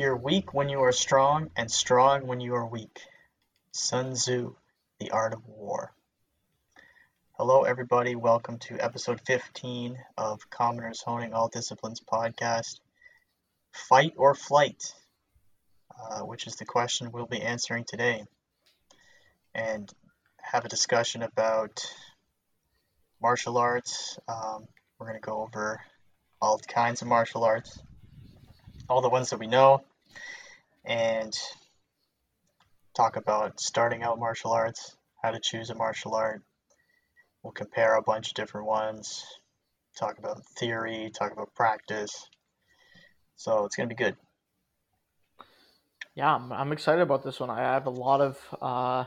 Appear weak when you are strong, and strong when you are weak. Sun Tzu, The Art of War. Hello, everybody. Welcome to episode 15 of Commoners Honing All Disciplines podcast. Fight or flight, uh, which is the question we'll be answering today. And have a discussion about martial arts. Um, we're going to go over all kinds of martial arts, all the ones that we know, and talk about starting out martial arts, how to choose a martial art. We'll compare a bunch of different ones, talk about theory, talk about practice. So it's going to be good. Yeah, I'm, I'm excited about this one. I have a lot of uh,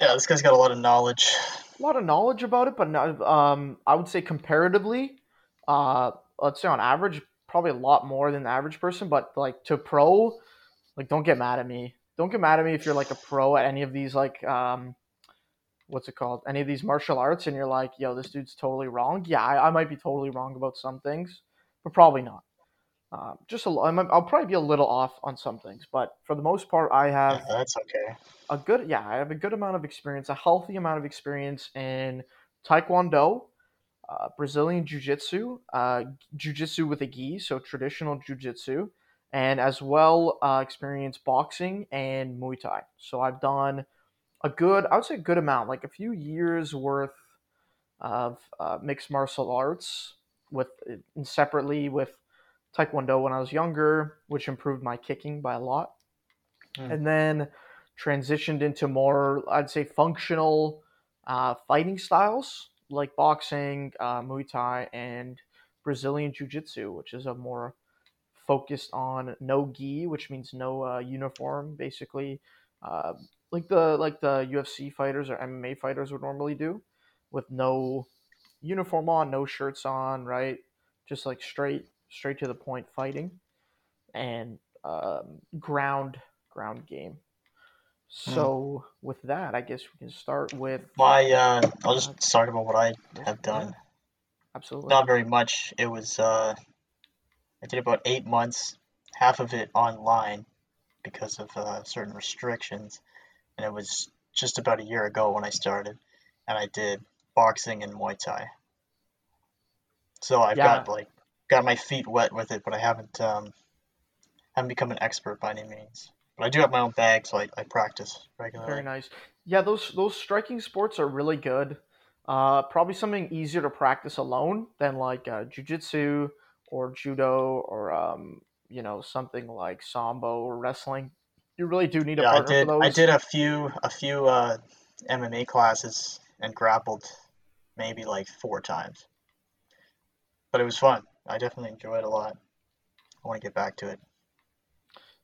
yeah, this guy's got a lot of knowledge. A lot of knowledge about it, but not, um, I would say comparatively, uh, let's say on average, probably a lot more than the average person. But like to pro, like don't get mad at me. Don't get mad at me if you're like a pro at any of these like um, what's it called? Any of these martial arts, and you're like, yo, this dude's totally wrong. Yeah, I, I might be totally wrong about some things, but probably not. Um, just a, I'll probably be a little off on some things, but for the most part, I have. Yeah, that's okay. A good, yeah, I have a good amount of experience, a healthy amount of experience in Taekwondo, uh, Brazilian Jiu Jitsu, uh, Jiu Jitsu with a gi, so traditional Jiu Jitsu, and as well uh, experience boxing and Muay Thai. So I've done a good, I would say, a good amount, like a few years worth of uh, mixed martial arts with separately with Taekwondo when I was younger, which improved my kicking by a lot. Mm. And then transitioned into more, I'd say, functional uh, fighting styles like boxing, uh, Muay Thai, and Brazilian Jiu Jitsu, which is a more focused on no gi, which means no uh, uniform, basically, uh, like the like the UFC fighters or MMA fighters would normally do, with no uniform on, no shirts on, right? Just like straight straight to the point fighting, and um, ground ground game. So hmm. with that, I guess we can start with my. Uh, I'll just start about what I have done. Yeah, absolutely. Not very much. It was. Uh, I did about eight months, half of it online, because of uh, certain restrictions, and it was just about a year ago when I started, and I did boxing and Muay Thai. So I've yeah. got like got my feet wet with it, but I haven't um, haven't become an expert by any means. But I do have my own bag, so I, I practice regularly. Very nice. Yeah, those those striking sports are really good. Uh, probably something easier to practice alone than like uh, jujitsu or judo or um, you know something like sambo or wrestling. You really do need a yeah, partner I did, for those. I did a few a few uh, MMA classes and grappled maybe like four times, but it was fun. I definitely enjoyed it a lot. I want to get back to it.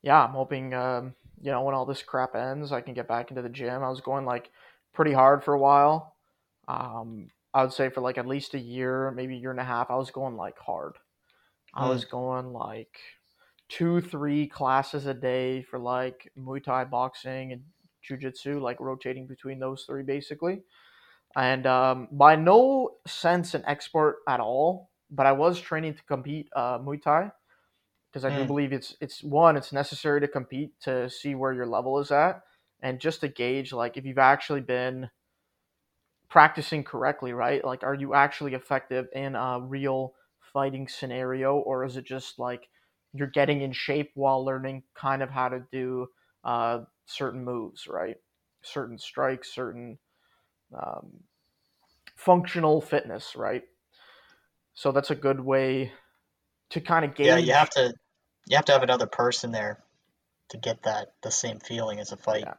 Yeah, I'm hoping um, you know when all this crap ends, I can get back into the gym. I was going like pretty hard for a while. Um, I would say for like at least a year, maybe a year and a half, I was going like hard. I was hmm. going like two, three classes a day for like Muay Thai boxing and Jiu-Jitsu, like rotating between those three basically. And um, by no sense an expert at all, but I was training to compete uh, Muay Thai because I mm. do believe it's it's one it's necessary to compete to see where your level is at and just to gauge like if you've actually been practicing correctly, right? Like are you actually effective in a real fighting scenario or is it just like you're getting in shape while learning kind of how to do uh, certain moves, right? Certain strikes, certain um, functional fitness, right? So that's a good way to kind of gauge. Yeah, you have to you have to have another person there to get that the same feeling as a fight. Yeah.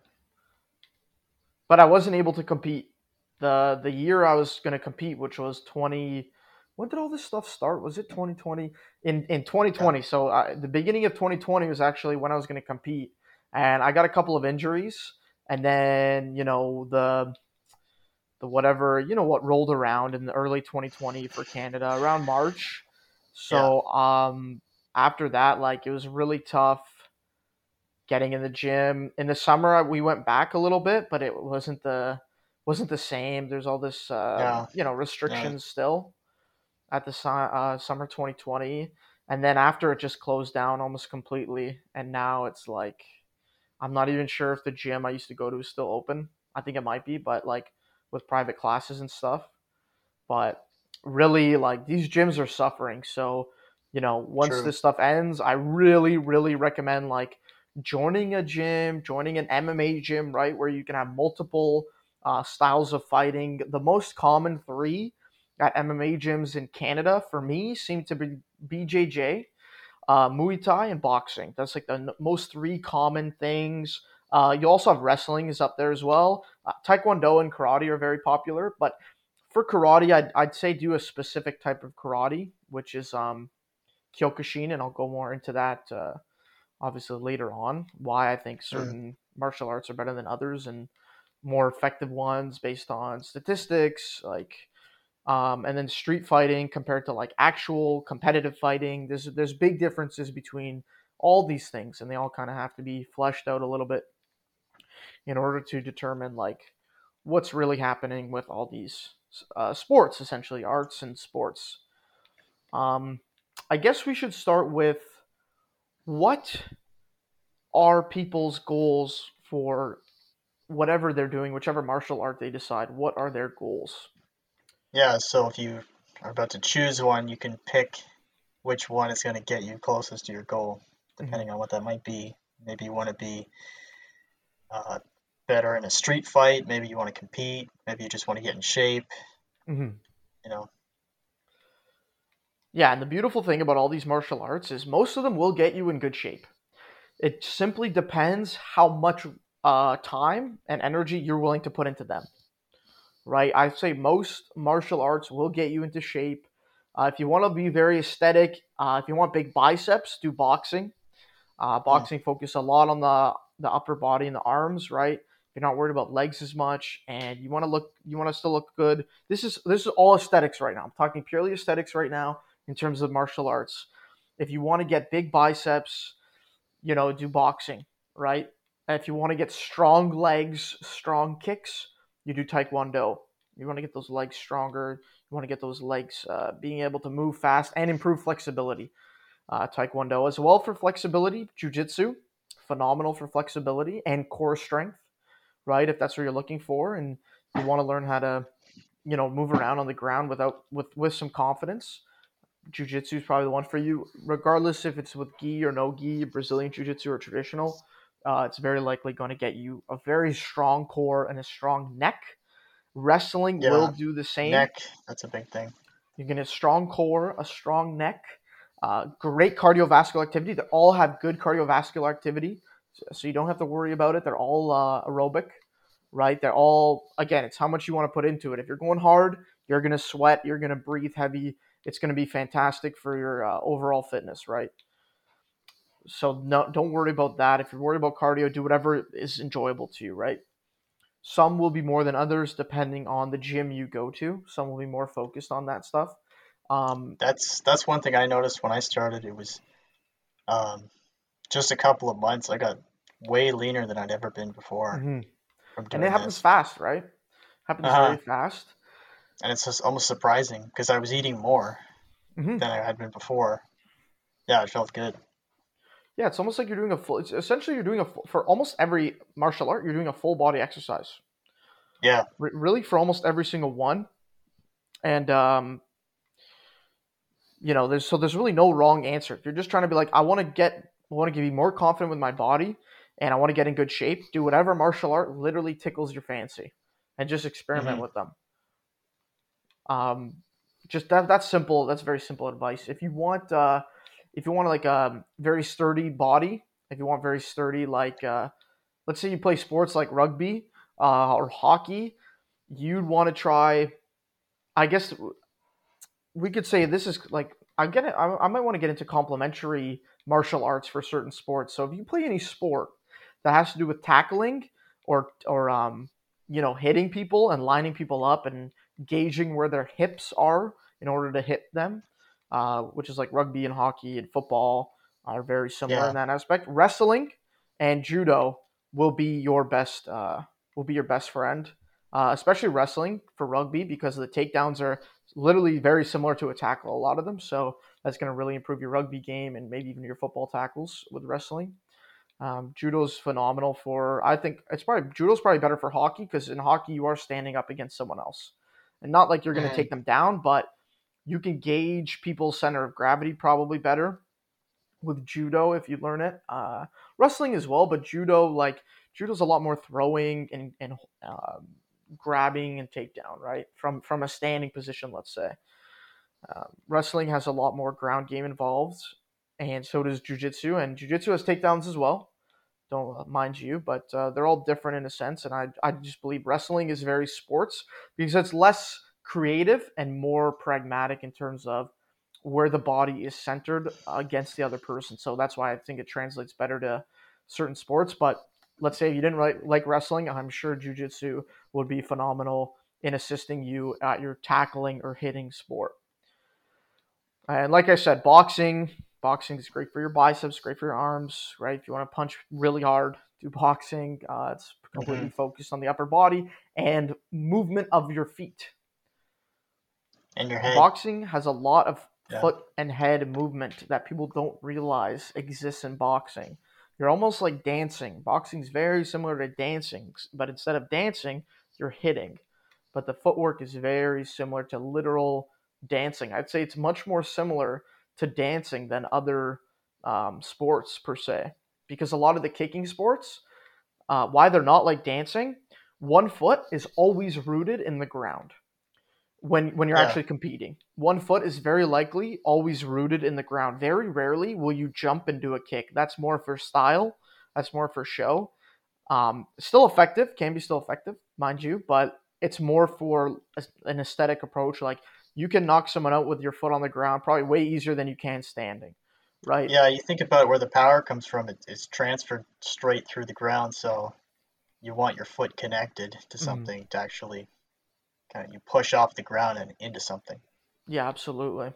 But I wasn't able to compete the the year I was going to compete, which was twenty. When did all this stuff start? Was it twenty twenty? In in twenty twenty. Yeah. So I, the beginning of twenty twenty was actually when I was going to compete, and I got a couple of injuries, and then you know the the whatever you know what rolled around in the early 2020 for Canada around March. So yeah. um after that like it was really tough getting in the gym. In the summer we went back a little bit, but it wasn't the wasn't the same. There's all this uh, yeah. you know restrictions yeah. still at the uh, summer 2020. and then after it just closed down almost completely, and now it's like I'm not even sure if the gym I used to go to is still open. I think it might be, but like with private classes and stuff. But really, like these gyms are suffering. So, you know, once True. this stuff ends, I really, really recommend like joining a gym, joining an MMA gym, right, where you can have multiple uh, styles of fighting. The most common three at MMA gyms in Canada for me seem to be BJJ, uh, Muay Thai, and boxing. That's like the most three common things. Uh, you also have wrestling is up there as well. Uh, Taekwondo and karate are very popular, but for karate, I'd, I'd say do a specific type of karate, which is um, Kyokushin, and I'll go more into that uh, obviously later on. Why I think certain martial arts are better than others and more effective ones based on statistics, like um, and then street fighting compared to like actual competitive fighting. There's there's big differences between all these things, and they all kind of have to be fleshed out a little bit in order to determine like what's really happening with all these uh, sports, essentially arts and sports. Um, I guess we should start with what are people's goals for whatever they're doing, whichever martial art they decide. What are their goals? Yeah, so if you are about to choose one, you can pick which one is going to get you closest to your goal, depending on what that might be. Maybe you want to be uh, better in a street fight. Maybe you want to compete. Maybe you just want to get in shape. Mm-hmm. You know, Yeah, and the beautiful thing about all these martial arts is most of them will get you in good shape. It simply depends how much uh, time and energy you're willing to put into them. Right? I'd say most martial arts will get you into shape. Uh, if you want to be very aesthetic, uh, if you want big biceps, do boxing. Uh, boxing focus a lot on the the upper body and the arms, right? You're not worried about legs as much, and you want to look, you want to still look good. This is this is all aesthetics right now. I'm talking purely aesthetics right now in terms of martial arts. If you want to get big biceps, you know, do boxing, right? If you want to get strong legs, strong kicks, you do taekwondo. You want to get those legs stronger. You want to get those legs uh, being able to move fast and improve flexibility. Uh, taekwondo as well for flexibility. Jiu-jitsu, phenomenal for flexibility and core strength, right? If that's what you're looking for, and you want to learn how to, you know, move around on the ground without with with some confidence. Jiu-jitsu is probably the one for you, regardless if it's with gi or no gi, Brazilian jiu-jitsu or traditional. Uh, it's very likely going to get you a very strong core and a strong neck. Wrestling Yeah. will do the same. neck, that's a big thing. You can get a strong core, a strong neck, uh, great cardiovascular activity. They all have good cardiovascular activity, so- you don't have to worry about it. They're all uh, aerobic, right? They're all again. It's how much you want to put into it. If you're going hard, you're gonna sweat. You're gonna breathe heavy. It's gonna be fantastic for your uh, overall fitness, right? So no, don't worry about that. If you're worried about cardio, do whatever is enjoyable to you, right? Some will be more than others depending on the gym you go to. Some will be more focused on that stuff. Um, That's that's one thing I noticed when I started. It was um, just a couple of months. I got way leaner than I'd ever been before mhm. And it happens this. fast, right? Happens Uh-huh. very fast. And it's just almost surprising because I was eating more hmm than I had been before. Yeah, it felt good. Yeah, it's almost like you're doing a full. It's essentially you're doing a full, for almost every martial art. You're doing a full body exercise. Yeah, R- really, for almost every single one. And um, you know, there's so there's really no wrong answer. If you're just trying to be like, I want to get, I want to be more confident with my body, and I want to get in good shape. Do whatever martial art literally tickles your fancy, and just experiment Mhm. with them. Um, just that that's simple. That's very simple advice. If you want, uh, if you want like a very sturdy body, if you want very sturdy, like uh, let's say you play sports like rugby uh, or hockey, you'd want to try. I guess we could say this is like I get it. I, I might want to get into complementary martial arts for certain sports. So if you play any sport that has to do with tackling or or um, you know hitting people and lining people up and gauging where their hips are in order to hit them, uh, which is like rugby and hockey and football are very similar Yeah. in that aspect. Wrestling and judo will be your best uh, will be your best friend. uh, especially wrestling for rugby because the takedowns are literally very similar to a tackle, a lot of them. So that's going to really improve your rugby game and maybe even your football tackles with wrestling. Um, judo's phenomenal for. I think it's probably judo's probably better for hockey because in hockey you are standing up against someone else, and not like you're going to Mhm. take them down, but you can gauge people's center of gravity probably better with judo if you learn it. Uh, wrestling as well, but judo like judo's a lot more throwing and and um, grabbing and takedown, right? From from a standing position, let's say. Um, wrestling has a lot more ground game involved, and so does jujitsu, and jujitsu has takedowns as well. Don't uh, mind you, but uh, they're all different in a sense, and I I just believe wrestling is very sports because it's less creative and more pragmatic in terms of where the body is centered against the other person. So that's why I think it translates better to certain sports. But let's say if you didn't like, like wrestling, I'm sure jujitsu would be phenomenal in assisting you at your tackling or hitting sport. And like I said, boxing, boxing is great for your biceps, great for your arms, right? If you want to punch really hard, do boxing. Uh, it's completely focused on the upper body and movement of your feet. In your head. Boxing has a lot of Yeah. foot and head movement that people don't realize exists in boxing. You're almost like dancing. Boxing is very similar to dancing, but instead of dancing, you're hitting. But the footwork is very similar to literal dancing. I'd say it's much more similar to dancing than other um, sports per se, because a lot of the kicking sports, uh, why they're not like dancing, one foot is always rooted in the ground when when you're Yeah. actually competing. One foot is very likely always rooted in the ground. Very rarely will you jump and do a kick. That's more for style. That's more for show. Um, still effective, can be still effective, mind you, but it's more for an aesthetic approach. Like you can knock someone out with your foot on the ground probably way easier than you can standing, right? Yeah, you think about where the power comes from, it, it's transferred straight through the ground, so you want your foot connected to Mhm. something to actually kind of you push off the ground and into something. Yeah, absolutely.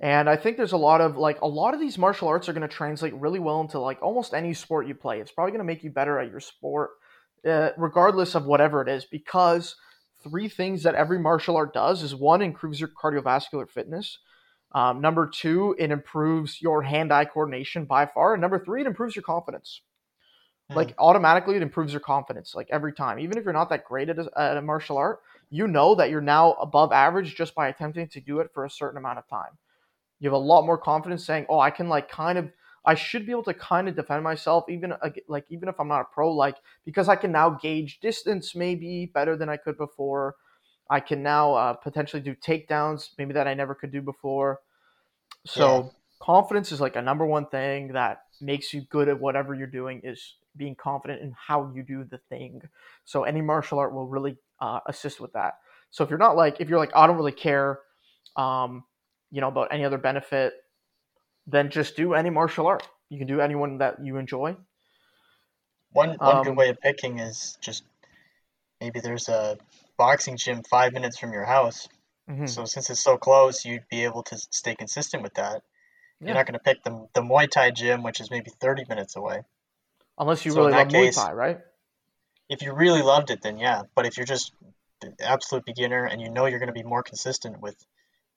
And I think there's a lot of like a lot of these martial arts are going to translate really well into like almost any sport you play. It's probably going to make you better at your sport, uh, regardless of whatever it is, because three things that every martial art does is one improves your cardiovascular fitness. Um, number two, it improves your hand-eye coordination by far, and number three, it improves your confidence. Like automatically, it improves your confidence. Like every time, even if you're not that great at a, at a martial art, you know that you're now above average just by attempting to do it for a certain amount of time. You have a lot more confidence saying, "Oh, I can like kind of, I should be able to kind of defend myself, even like even if I'm not a pro, like because I can now gauge distance maybe better than I could before. I can now uh, potentially do takedowns maybe that I never could do before. So Yeah. confidence is like a number one thing that makes you good at whatever you're doing is being confident in how you do the thing. So any martial art will really uh, assist with that. So if you're not like if you're like I don't really care, um, you know about any other benefit, then just do any martial art. You can do anyone that you enjoy. One one Um, good way of picking is just maybe there's a boxing gym five minutes from your house. Mhm. So since it's so close, you'd be able to stay consistent with that. Yeah. You're not going to pick the the Muay Thai gym, which is maybe 30 minutes away. Unless you So really love Muay Thai, right? If you really loved it, then yeah. But if you're just the absolute beginner and you know you're going to be more consistent with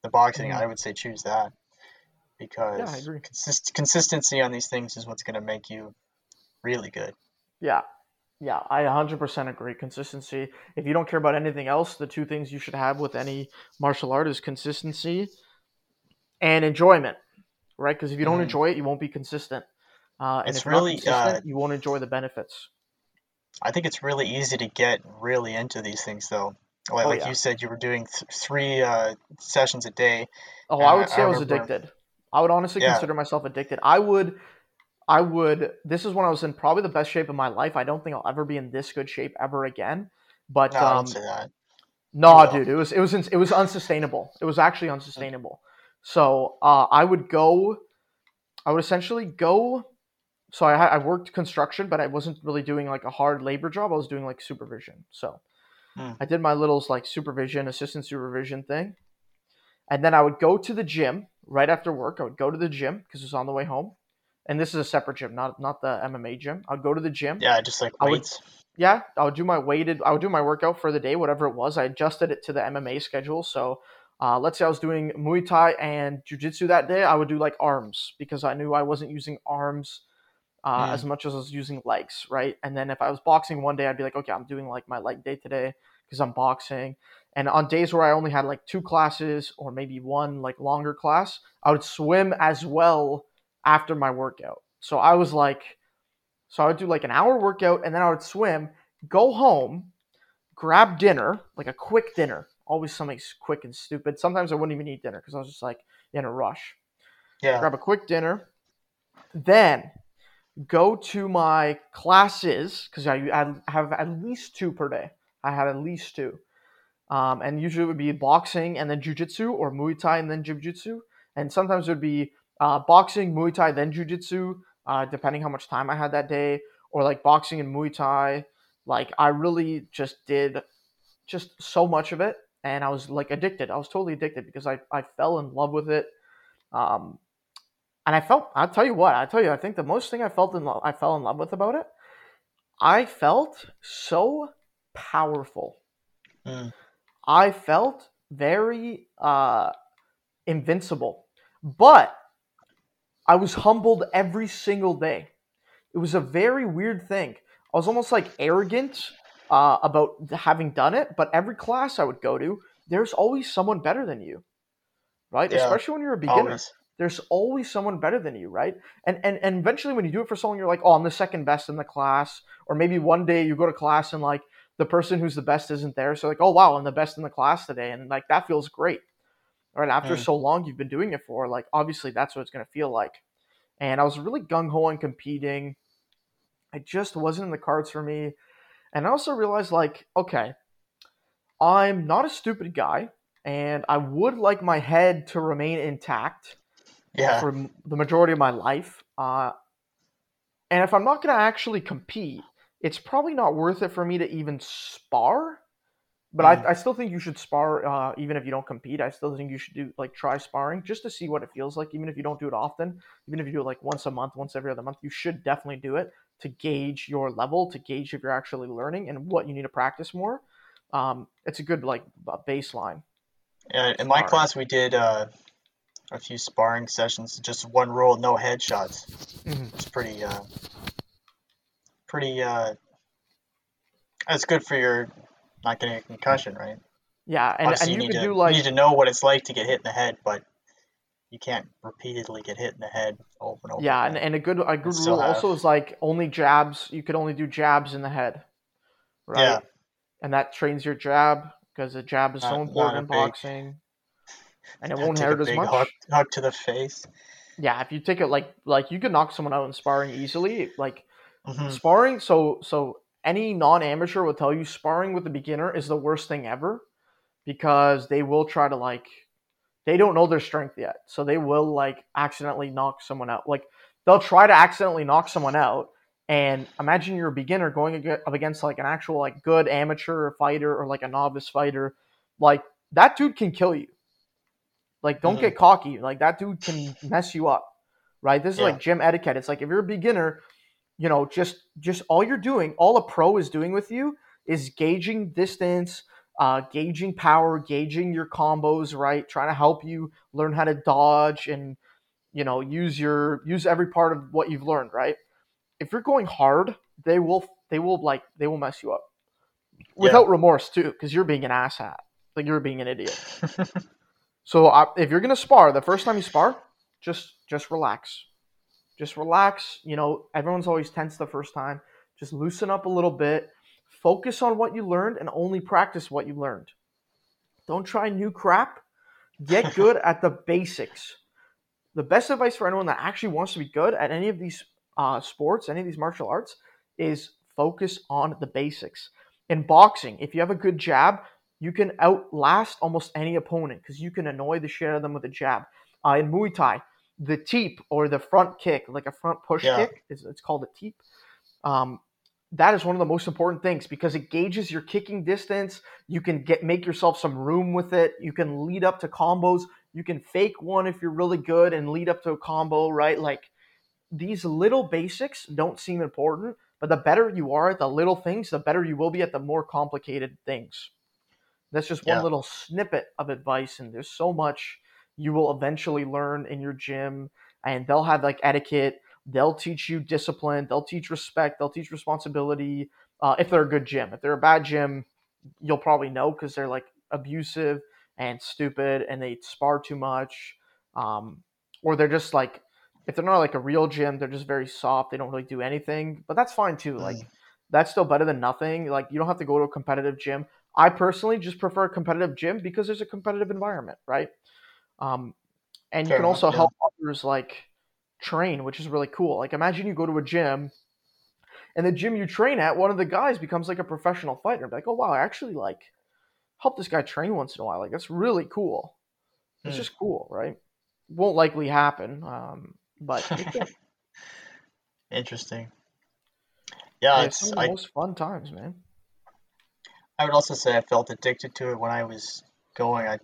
the boxing, Mhm. I would say choose that because agree. consist- consistency on these things is what's going to make you really good. Yeah. Yeah, I 100% agree. Consistency. If you don't care about anything else, the two things you should have with any martial art is consistency and enjoyment, right? Because if you don't Mhm. enjoy it, you won't be consistent. Uh, and It's if really, consistent, uh, you won't enjoy the benefits. I think it's really easy to get really into these things though. Like, Oh, like yeah. you said, you were doing th- three uh, sessions a day. Oh, I would say I I, was remember- addicted. I would honestly Yeah. consider myself addicted. I would, I would. This is when I was in probably the best shape of my life. I don't think I'll ever be in this good shape ever again. But No, um, don't say that. No, will. dude, it was it was it was unsustainable. It was actually unsustainable. So uh, I would go, I would essentially go. So I I worked construction, but I wasn't really doing like a hard labor job. I was doing like supervision. So Hmm. I did my little like supervision, assistant supervision thing, and then I would go to the gym right after work. I would go to the gym because it was on the way home. and this is a separate gym, not not the MMA gym. I'd go to the gym. Yeah, just like I would- weights. Yeah, I would do my weighted. I would do my workout for the day, whatever it was. I adjusted it to the MMA schedule. So, uh, let's say I was doing Muay Thai and Jiu Jitsu that day, I would do like arms because I knew I wasn't using arms uh, Mm. as much as I was using legs, right? And then if I was boxing one day, I'd be like, okay, I'm doing like my leg day today because I'm boxing. And on days where I only had like two classes or maybe one like longer class, I would swim as well after my workout. So I was like, so I would do like an hour workout and then I would swim, go home, grab dinner, like a quick dinner. Always something quick and stupid. Sometimes I wouldn't even eat dinner because I was just like in a rush. Yeah. Grab a quick dinner, then go to my classes because I, I have at least two per day. I had at least two. Um, and usually it would be boxing and then jujitsu or Muay Thai and then jujitsu. And sometimes it would be uh, boxing, Muay Thai, then jujitsu, uh, depending how much time I had that day, or like boxing and Muay Thai. Like I really just did just so much of it, and I was like addicted. I was totally addicted because I, I fell in love with it. Um, and I felt I'll tell you what I tell you I think the most thing I felt in love I fell in love with about it. I felt so powerful. Mm. I felt very uh, invincible, but I was humbled every single day. It was a very weird thing. I was almost like arrogant uh, about having done it, but every class I would go to, there's always someone better than you, right? Yeah, Especially when you're a beginner Always. There's always someone better than you, right? And, and and eventually when you do it for someone, you're like, oh, I'm the second best in the class. Or maybe one day you go to class and like the person who's the best isn't there. So like, oh wow, I'm the best in the class today. And like that feels great. Right. After Mm. so long you've been doing it for, like obviously that's what it's gonna feel like. And I was really gung ho on competing. It just wasn't in the cards for me. And I also realized like, okay, I'm not a stupid guy, and I would like my head to remain intact Yeah. for the majority of my life. Uh, and if I'm not going to actually compete, it's probably not worth it for me to even spar. But Mm. I, I still think you should spar uh, even if you don't compete. I still think you should do like try sparring just to see what it feels like. Even if you don't do it often, even if you do it like once a month, once every other month, you should definitely do it to gauge your level, to gauge if you're actually learning and what you need to practice more. Um, it's a good like baseline. Yeah, in my class, we did uh, a few sparring sessions. Just one rule: no headshots. Mhm. It's pretty, uh, pretty. Uh, it's good for your not getting a concussion, right? Yeah, and, Obviously, and you need could to do like you need to know what it's like to get hit in the head, but you can't repeatedly get hit in the head over and over. Yeah, and, and a good a good rule also is like only jabs. You could only do jabs in the head, right? Yeah. And that trains your jab because the jab is so Not- not important in boxing, and it won't hurt as much. Hook to the face. Yeah, if you take it like like you could knock someone out in sparring easily. Like hmm sparring, so so any non-amateur will tell you sparring with a beginner is the worst thing ever because they will try to like they don't know their strength yet so they will like accidentally knock someone out like they'll try to accidentally knock someone out and imagine you're a beginner going up against like an actual like good amateur fighter or like a novice fighter like that dude can kill you like don't Mhm. get cocky. Like that dude can mess you up right? This is Yeah. like gym etiquette. It's like if you're a beginner you know just just all you're doing all a pro is doing with you is gauging distance uh, gauging power gauging your combos right? Trying to help you learn how to dodge and you know use your use every part of what you've learned right? If you're going hard they will they will like they will mess you up. Without remorse too because you're being an asshat. Like you're being an idiot so uh, if you're gonna spar the first time you spar just just relax. Just relax you know everyone's always tense the first time. Just loosen up a little bit. Focus on what you learned and only practice what you learned. Don't try new crap. Get good at the basics. The best advice for anyone that actually wants to be good at any of these uh, sports any of these martial arts is focus on the basics. In boxing if you have a good jab you can outlast almost any opponent because you can annoy the shit out of them with a jab. Uh, in muay thai the teep or the front kick like a front push Yeah. kick is it's called a teep. Um, that is one of the most important things because it gauges your kicking distance. You can get make yourself some room with it. You can lead up to combos. You can fake one if you're really good and lead up to a combo right? Like these little basics don't seem important, but the better you are at the little things, the better you will be at the more complicated things. That's just one Yeah. little snippet of advice, and there's so much you will eventually learn in your gym. And they'll have like etiquette, they'll teach you discipline, they'll teach respect, they'll teach responsibility. Uh, if they're a good gym, if they're a bad gym, you'll probably know because they're like abusive and stupid and they spar too much. Um, or they're just like, if they're not like a real gym, they're just very soft. They don't really do anything, but that's fine too. Like, Mm. that's still better than nothing. Like, you don't have to go to a competitive gym. I personally just prefer a competitive gym because there's a competitive environment, right? Um, and you Fair can enough, also yeah. help others like train, which is really cool. Like, imagine you go to a gym and the gym you train at, one of the guys becomes like a professional fighter. Be like, oh wow, I actually like help this guy train once in a while. Like, that's really cool. It's Hmm. just cool, right? Won't likely happen, um, but. Interesting. Yeah, Yeah, it's it's some of the I, most fun times, man. I would also say I felt addicted to it when I was going. I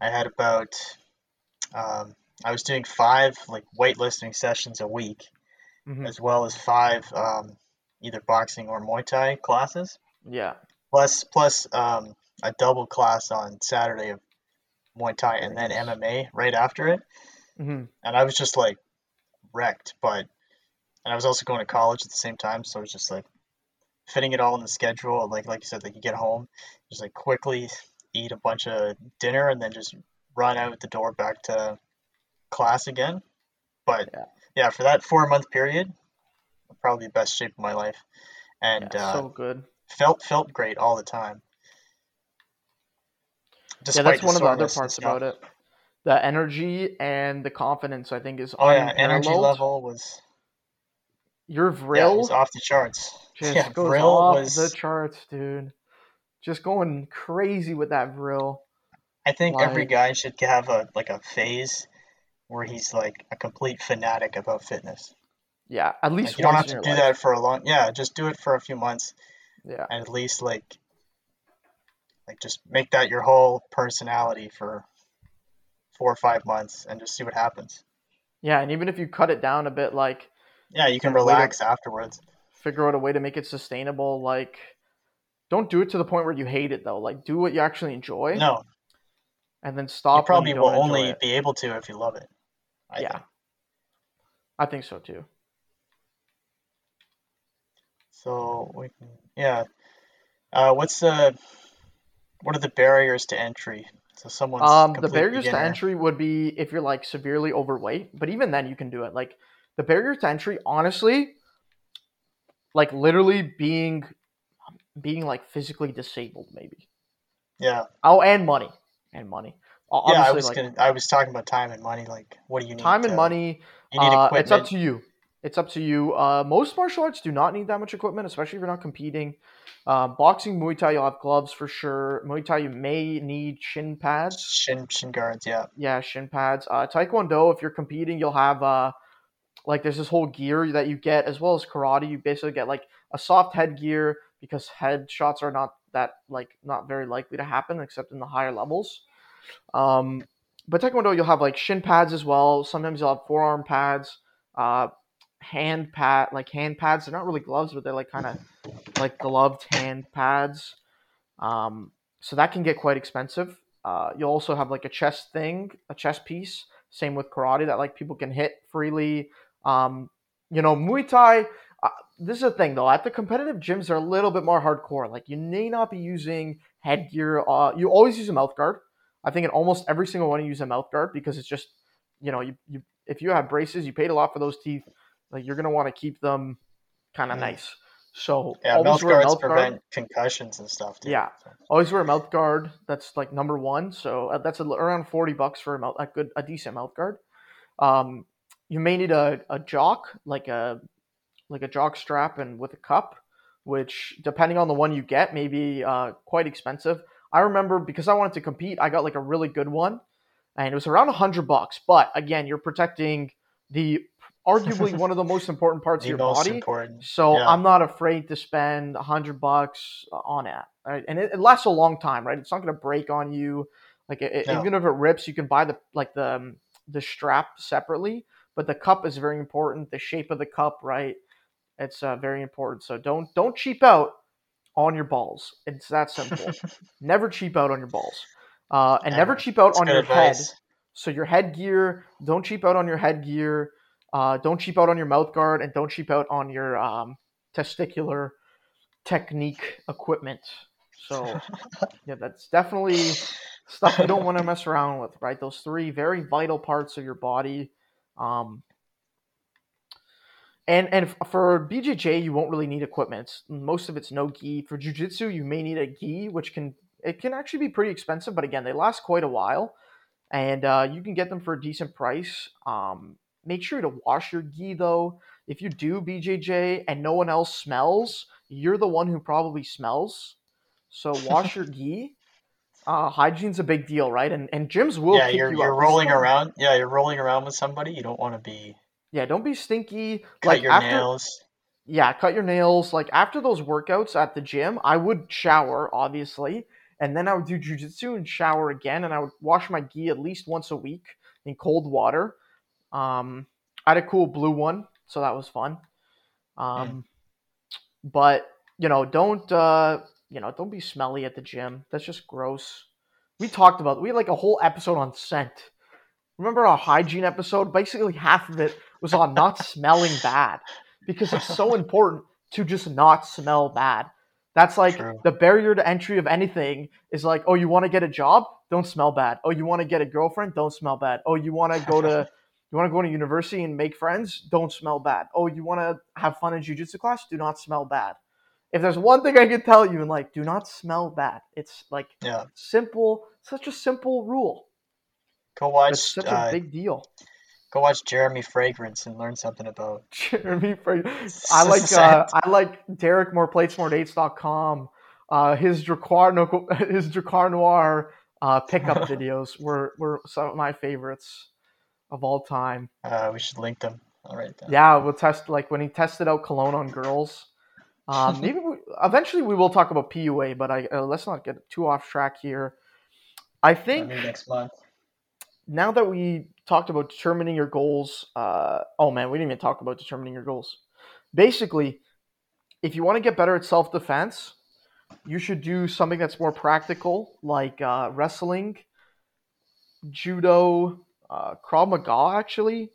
I had about um, I was doing five like weightlifting sessions a week, hmm as well as five um, either boxing or Muay Thai classes, Yeah, plus plus um, a double class on Saturday of Muay Thai and then MMA right after it. hmm And I was just like wrecked, but and I was also going to college at the same time, so it was just like fitting it all in the schedule. Like like you said, like you get home, just like quickly eat a bunch of dinner and then just run out the door back to class again. But Yeah. yeah, for that four month period, probably the best shape of my life, and yeah, uh, so good. felt felt great all the time. Yeah, that's one of the other parts about it. The energy and the confidence, I think, is Oh yeah, energy level was Your yeah, was off the charts. Just Yeah, goes off was. the charts, dude. Just going crazy with that vril. I think every guy should have a like a phase where he's like a complete fanatic about fitness. yeah, at Like least you don't have to do life. that for a long, yeah, just do it for a few months Yeah, and at least like like just make that your whole personality for four or five months and just see what happens. yeah, and even if you cut it down a bit, like Yeah, you can find a way to relax afterwards. Figure out a way to make it sustainable, like don't do it to the point where you hate it though. Like do what you actually enjoy, No, and then you stop you probably will don't enjoy only it. be able to if you love it, I Yeah, think. I think so too. So we can, yeah. Uh, what's the what are the barriers to entry? So someone's Um, the barriers to entry would be if you're like severely overweight, but even then you can do it. Like the barriers to entry, honestly, like literally being being like physically disabled, maybe. Yeah. Oh, and money, and money. O- Yeah, I was like gonna I was talking about time and money, like what do you need time and money. you need Uh, it's up to you. It's up to you. Uh, most martial arts do not need that much equipment, especially if you're not competing. Uh, boxing, Muay Thai, you'll have gloves for sure. Muay Thai, you may need shin pads. Shin shin guards, yeah. Yeah, shin pads. Uh, Taekwondo, if you're competing, you'll have uh, like there's this whole gear that you get as well as karate. You basically get like a soft headgear because head shots are not that like not very likely to happen except in the higher levels. Um, but Taekwondo, you'll have like shin pads as well. Sometimes you'll have forearm pads, uh, hand pad like hand pads. They're not really gloves, but they're like kind of like gloved hand pads. Um, so that can get quite expensive. Uh, you'll also have like a chest thing, a chest piece. Same with karate that like people can hit freely. Um, you know, Muay Thai. Uh, this is the thing though. At the competitive gyms, they're a little bit more hardcore. Like you may not be using headgear. Uh, you always use a mouth guard. I think in almost every single one you use a mouth guard because it's just, you know, you, you if you have braces, you paid a lot for those teeth. Like you're gonna want to keep them kind of Mm. nice. So Yeah, mouth guards mouth guard. prevent concussions and stuff too. Yeah. Always wear a mouth guard. That's like number one. So uh, that's a, around forty bucks for a mouth, a good, a decent mouth guard. Um, you may need a, a jock, like a like a jock strap and with a cup, which depending on the one you get, may be uh, quite expensive. I remember because I wanted to compete, I got like a really good one, and it was around a hundred bucks. But again, you're protecting the arguably one of the most important parts the of your body. important. So Yeah. I'm not afraid to spend a hundred bucks on it, right? and it, it lasts a long time, right? It's not going to break on you. Like it, No. even if it rips, you can buy the like the um, the strap separately. But the cup is very important. The shape of the cup, right? It's uh, very important. So don't don't cheap out on your balls. It's that simple. never cheap out on your balls, uh, and never, Never. cheap out That's on your head. So your headgear, don't cheap out on your headgear. Uh, don't cheap out on your mouth guard, and don't cheap out on your um, testicular technique equipment. So yeah, that's definitely stuff you don't want to mess around with, right? Those three very vital parts of your body. Um, and and for BJJ, you won't really need equipment. Most of it's no gi. For jujitsu, you may need a gi, which can it can actually be pretty expensive, but again, they last quite a while, and uh, you can get them for a decent price. Um, make sure to wash your gi though. If you do BJJ and no one else smells, you're the one who probably smells. So wash your gi. Uh, hygiene's a big deal, right? And and gyms will yeah, you're you you're out. rolling around. Yeah, you're rolling around with somebody. You don't want to be Yeah, don't be stinky. cut like your after, nails. yeah, cut your nails. Like after those workouts at the gym, I would shower, obviously, and then I would do jujitsu and shower again, and I would wash my gi at least once a week in cold water. Um, I had a cool blue one, so that was fun. Um, but you know, don't uh, you know, don't be smelly at the gym. That's just gross. We talked about we had like a whole episode on scent. Remember our hygiene episode? Basically, half of it was on not smelling bad because it's so important to just not smell bad. That's like True. the barrier to entry of anything is like, oh, you want to get a job? Don't smell bad. Oh, you want to get a girlfriend? Don't smell bad. Oh, you want to go to you want to go to university and make friends? Don't smell bad. Oh, you want to have fun in jujitsu class? Do not smell bad. If there's one thing I can tell you, and like, do not smell bad. It's like Yeah, simple, such a simple rule. go It's watch. such Uh, a big deal. go watch Jeremy Fragrance and learn something about. Jeremy Fraser. I like uh. I like Derek more plates more dates.com. Uh, his Drakkar his Drakkar Noir uh, pickup videos were were some of my favorites of all time. Uh, we should link them. All right. Then. Yeah, we'll test like when he tested out cologne on girls. Um, maybe we, eventually we will talk about PUA, but I uh, let's not get too off track here. I think Maybe next month. now that we talked about determining your goals, uh, oh man, we didn't even talk about determining your goals. Basically, if you want to get better at self defense, you should do something that's more practical, like uh, wrestling, judo, uh, Krav Maga. Actually,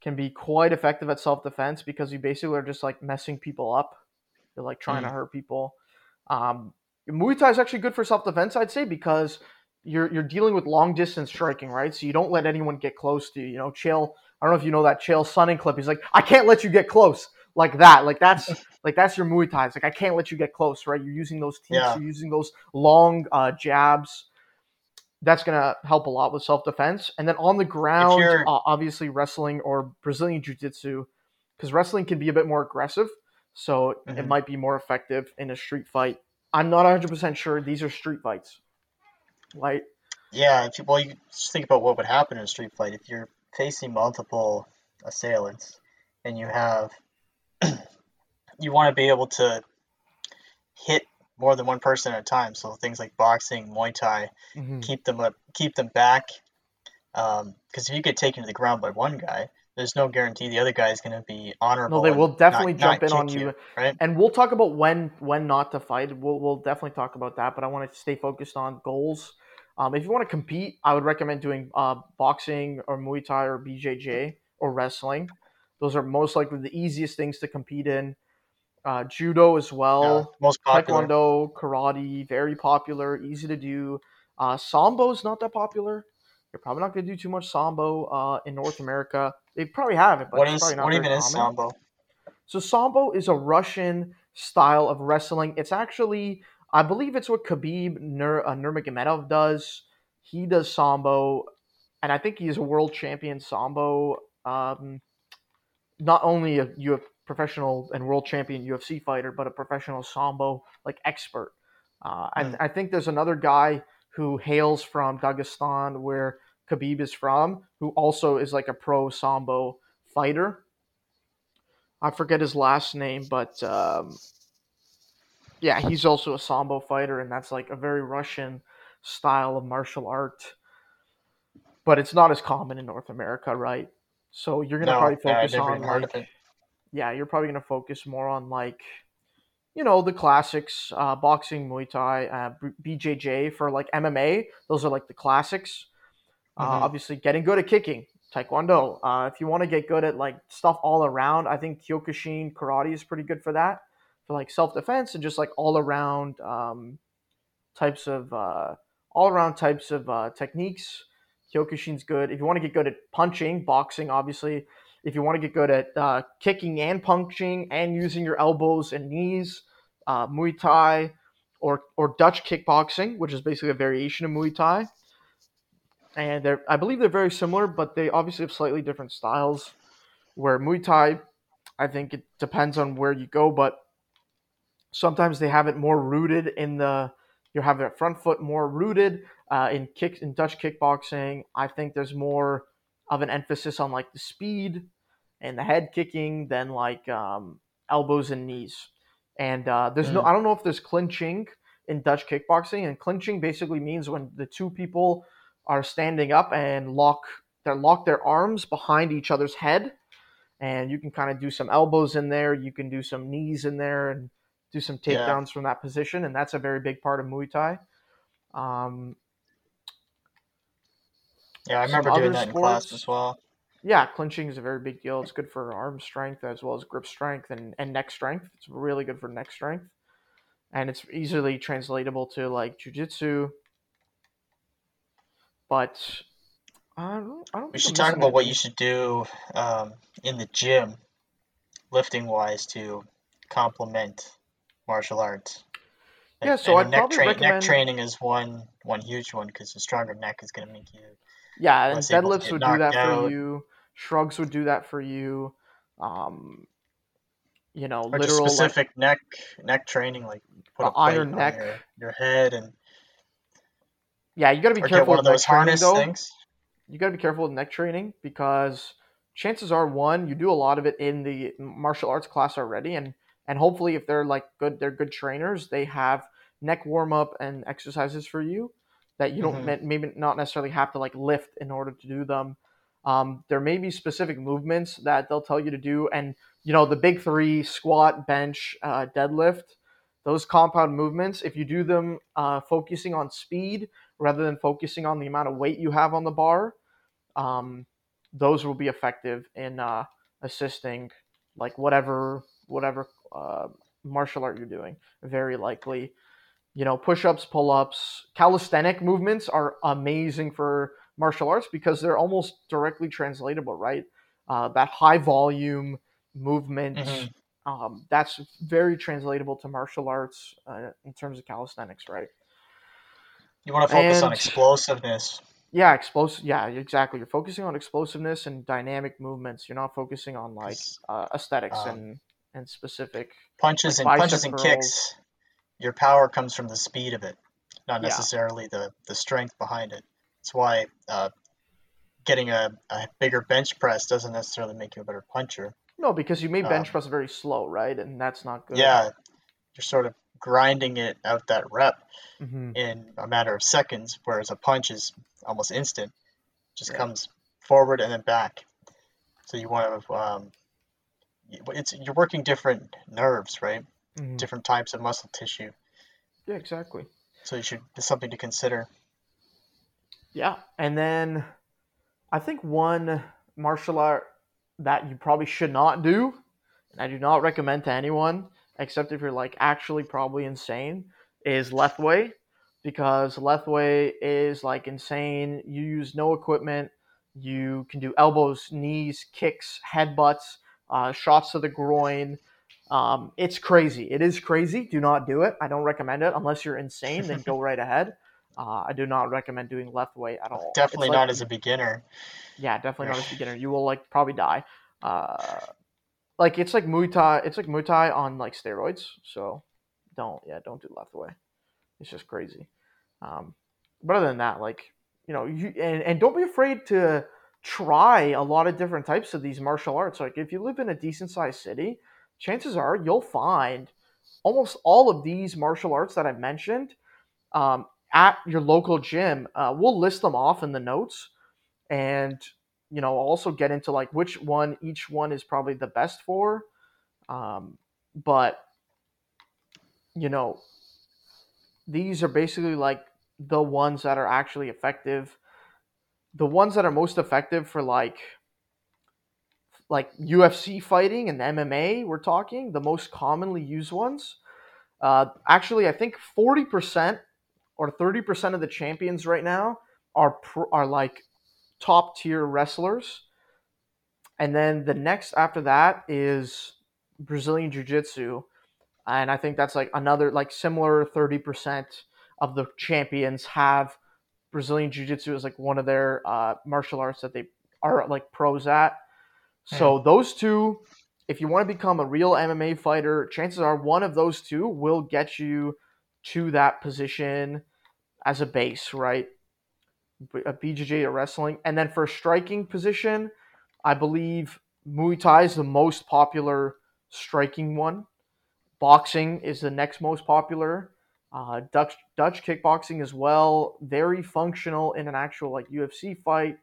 can be quite effective at self defense because you basically are just like messing people up. You're like trying to hurt people. Um, Muay Thai is actually good for self defense, I'd say, because you're you're dealing with long distance striking, right? So you don't let anyone get close to you. You know, Chael. I don't know if you know that Chael Sonnen clip. He's like, I can't let you get close like that. Like that's like that's your Muay Thai. It's like I can't let you get close, right? You're using those teeps, Yeah. you're using those long uh, jabs. That's gonna help a lot with self defense. And then on the ground, uh, obviously wrestling or Brazilian Jiu Jitsu, because wrestling can be a bit more aggressive, so it Mhm. might be more effective in a street fight. I'm not 100 percent sure these are street fights, right? Yeah, if you, well, you just think about what would happen in a street fight if you're facing multiple assailants and you have you want to be able to hit more than one person at a time. So things like boxing, Muay Thai, Mhm. keep them up, keep them back. Because if you get taken to the ground by one guy, there's no guarantee the other guy is going to be honorable. No, they will definitely not- jump not in on kick you. right? And we'll talk about when when not to fight. We'll we'll definitely talk about that. But I want to stay focused on goals. Um, if you want to compete, I would recommend doing uh, boxing or Muay Thai or BJJ or wrestling. Those are most likely the easiest things to compete in. Uh, judo as Yeah, well. most popular. Taekwondo, karate, very popular, easy to do. Uh, sambo is not that popular. You're probably not going to do too much sambo uh, in North America. They probably have it, but What it's probably not what even is common. sambo? So sambo is a Russian style of wrestling. It's actually, I believe, it's what Khabib Nur, uh, Nurmagomedov does. He does sambo, and I think he is a world champion sambo. Um, not only a you professional and world champion UFC fighter, but a professional sambo like expert. Uh, and I think there's another guy who hails from Dagestan, where Khabib is from, who also is like a pro sambo fighter. I forget his last name, but um, yeah, he's also a sambo fighter, and that's like a very Russian style of martial art. But it's not as common in North America, right? So you're gonna No, probably focus on like yeah, you're probably gonna focus more on like you know the classics, uh, boxing, Muay Thai, uh, BJJ for like MMA. Those are like the classics. Uh, Mhm. obviously, getting good at kicking, Taekwondo. Uh, if you want to get good at like stuff all around, I think Kyokushin karate is pretty good for that, for like self defense and just like all around um, types of uh, all around types of uh, techniques. Kyokushin's good. If you want to get good at punching, boxing, obviously. If you want to get good at uh, kicking and punching and using your elbows and knees, uh, Muay Thai or or Dutch kickboxing, which is basically a variation of Muay Thai. And they're, I believe they're very similar, but they obviously have slightly different styles. Where Muay Thai, I think it depends on where you go, but sometimes they have it more rooted in the you have their front foot more rooted uh, in kick in Dutch kickboxing. I think there's more of an emphasis on like the speed and the head kicking than like um, elbows and knees. And uh, there's no Mm. I don't know if there's clinching in Dutch kickboxing, and clinching basically means when the two people are standing up and lock they lock their arms behind each other's head, and you can kind of do some elbows in there, you can do some knees in there, and do some Yeah. takedowns from that position, and that's a very big part of Muay Thai. Um, Yeah, I remember doing that in class as well. yeah, clinching is a very big deal. It's good for arm strength as well as grip strength and, and neck strength. It's really good for neck strength. And it's easily translatable to like jujitsu. But I don't, I don't We should I'm talk about what you should do um, in the gym, lifting wise, to complement martial arts. Yeah, And, so I'd neck, probably recommend- neck training is one one huge one because a stronger neck is going to make you. Yeah, and less able to deadlifts would do that out. for you. Shrugs would do that for you. Um, you know, Or just literal like, specific neck neck training, like put a plate iron on neck. your, your head and yeah, you got to be or get careful one with of those training harness though. things. you got to be careful with neck training because chances are one you do a lot of it in the martial arts class already and and hopefully if they're like good they're good trainers they have neck warm up and exercises for you that you don't Mhm. maybe not necessarily have to like lift in order to do them um, there may be specific movements that they'll tell you to do and you know the big three squat bench uh, deadlift those compound movements if you do them uh, focusing on speed rather than focusing on the amount of weight you have on the bar um, those will be effective in uh, assisting like whatever whatever uh, martial art you're doing. Very likely you know push-ups pull-ups calisthenic movements are amazing for martial arts because they're almost directly translatable right? Uh, that high volume movement Mhm. um, that's very translatable to martial arts uh, in terms of calisthenics right You want to focus on explosiveness. yeah explosive yeah exactly you're focusing on explosiveness and dynamic movements you're not focusing on like uh, aesthetics um, and and specific punches like and punches and kicks. Your power comes from the speed of it, not Yeah. necessarily the the strength behind it. That's why uh, getting a, a bigger bench press doesn't necessarily make you a better puncher. no because you may bench Um, press very slow right and that's not good Yeah, you're sort of grinding it out that rep hmm in a matter of seconds, whereas a punch is almost instant. Just Yeah. comes forward and then back. So you want to um, it's you're working different nerves, right? hmm Different types of muscle tissue. yeah exactly So you should it's something to consider. yeah and then i think one martial art that you probably should not do and i do not recommend to anyone except if you're like actually probably insane is Lethwei because Lethwei is like insane. You use no equipment. You can do elbows knees kicks headbutts uh, shots to the groin. Um, it's crazy. It is crazy. Do not do it. I don't recommend it. Unless you're insane then go right ahead. Uh, i do not recommend doing Lethwei at all. Definitely like- not as a beginner. yeah, definitely not as a beginner. You will like probably die. Uh, like it's like Muay Thai. It's like Muay Thai on like steroids. So don't yeah, don't do Lethwei. It's just crazy. Um, but other than that, like you know, you and, and don't be afraid to try a lot of different types of these martial arts. Like if you live in a decent sized city, chances are you'll find almost all of these martial arts that I've mentioned um, at your local gym. Uh, we'll list them off in the notes, and you know, also get into like which one each one is probably the best for. Um, but you know, these are basically like the ones that are actually effective. The ones that are most effective for like like UFC fighting and MMA, we're talking the most commonly used ones. Uh, actually, I think forty percent or thirty percent of the champions right now are pro, are like top tier wrestlers, and then the next after that is Brazilian Jiu Jitsu, and I think that's like another like similar thirty percent of the champions have Brazilian Jiu Jitsu as like one of their uh, martial arts that they are like pros at. So those two, if you want to become a real MMA fighter, chances are one of those two will get you to that position as a base, right? A BJJ or wrestling, and then for striking position, I believe Muay Thai is the most popular striking one. Boxing is the next most popular. Uh, Dutch Dutch kickboxing as well, very functional in an actual like UFC fight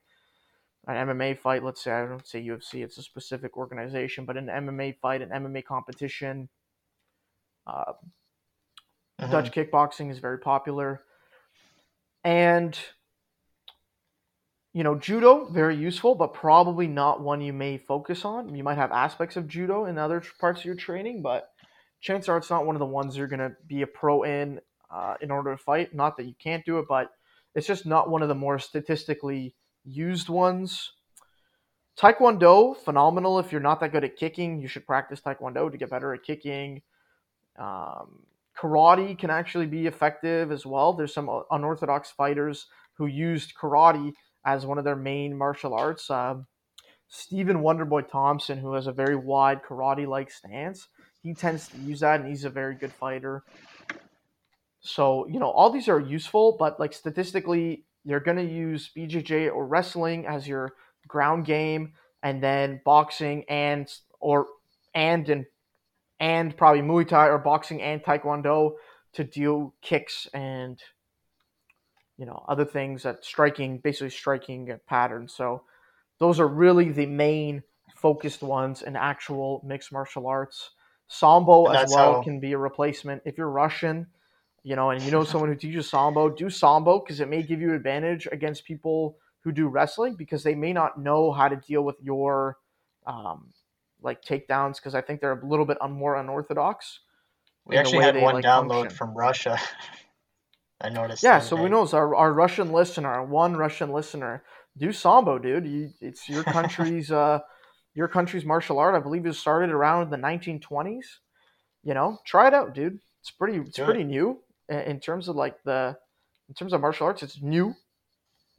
an MMA fight, let's say I don't say UFC, it's a specific organization, but an MMA fight, an MMA competition, uh, uh-huh. Dutch kickboxing is very popular, and you know judo very useful, but probably not one you may focus on. You might have aspects of judo in other parts of your training, but chances are it's not one of the ones you're going to be a pro in uh, in order to fight. Not that you can't do it, but it's just not one of the more statistically used ones. Taekwondo, phenomenal. If you're not that good at kicking, you should practice Taekwondo to get better at kicking. Um, karate can actually be effective as well. There's some unorthodox fighters who used karate as one of their main martial arts. Uh, Stephen Wonderboy Thompson, who has a very wide karate like stance, he tends to use that and he's a very good fighter. So, you know, all these are useful, but like statistically, you're going to use BJJ or wrestling as your ground game, and then boxing and or and and and probably Muay Thai or boxing and Taekwondo to deal kicks and you know other things that striking basically striking patterns. So those are really the main focused ones in actual mixed martial arts. Sambo as well how... can be a replacement if you're Russian you know, and you know someone who teaches sambo, do sambo because it may give you advantage against people who do wrestling because they may not know how to deal with your um, like takedowns because I think they're a little bit un- more unorthodox. We actually had one like, download function. from Russia. I noticed. Yeah, so we know our, our Russian listener, one Russian listener, do sambo, dude. You, it's your country's uh, your country's martial art. I believe it started around the 1920s. You know, try it out, dude. It's pretty. It's do pretty it. new in terms of like the in terms of martial arts. It's new,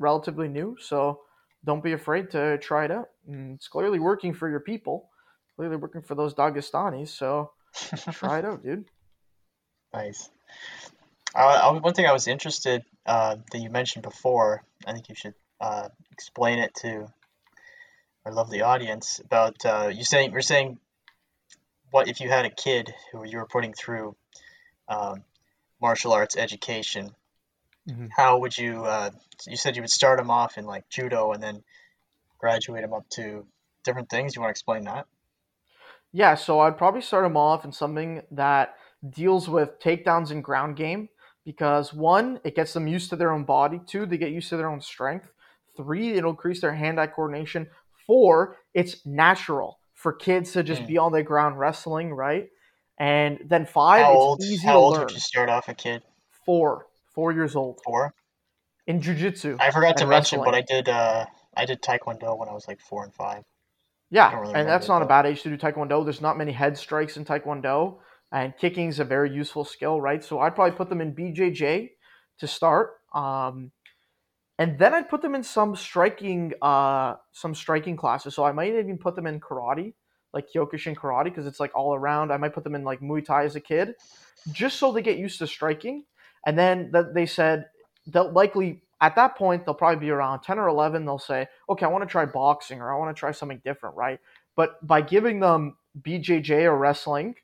relatively new. So don't be afraid to try it out. And it's clearly working for your people. Clearly working for those Dagestanis. So try it out, dude. Nice. One thing I was interested uh, that you mentioned before, I think you should uh, explain it to our lovely audience about uh, you saying you're saying what if you had a kid who you were putting through um, martial arts education, mm-hmm. how would you? Uh, you said you would start them off in like judo and then graduate them up to different things. You want to explain that? Yeah, so I'd probably start them off in something that deals with takedowns and ground game because one, it gets them used to their own body. Two, they get used to their own strength. Three, it'll increase their hand-eye coordination. Four, it's natural for kids to just mm. be on the ground wrestling, right? And then five, how old, easy how old learn. would you start off a kid? Four, four years old. Four. In jujitsu. I forgot to mention, but I did. Uh, I did taekwondo when I was like four and five. Yeah, really and that's not a bad age to do taekwondo. There's not many head strikes in taekwondo, and kicking is a very useful skill, right? So I'd probably put them in BJJ to start, um, and then I'd put them in some striking, uh, some striking classes. So I might even put them in karate like Kyokushin karate because it's like all around. I might put them in like Muay Thai as a kid, just so they get used to striking. And then that they said they'll likely at that point they'll probably be around 10 or 11 they'll say okay i want to try boxing or i want to try something different right but by giving them bjj or wrestling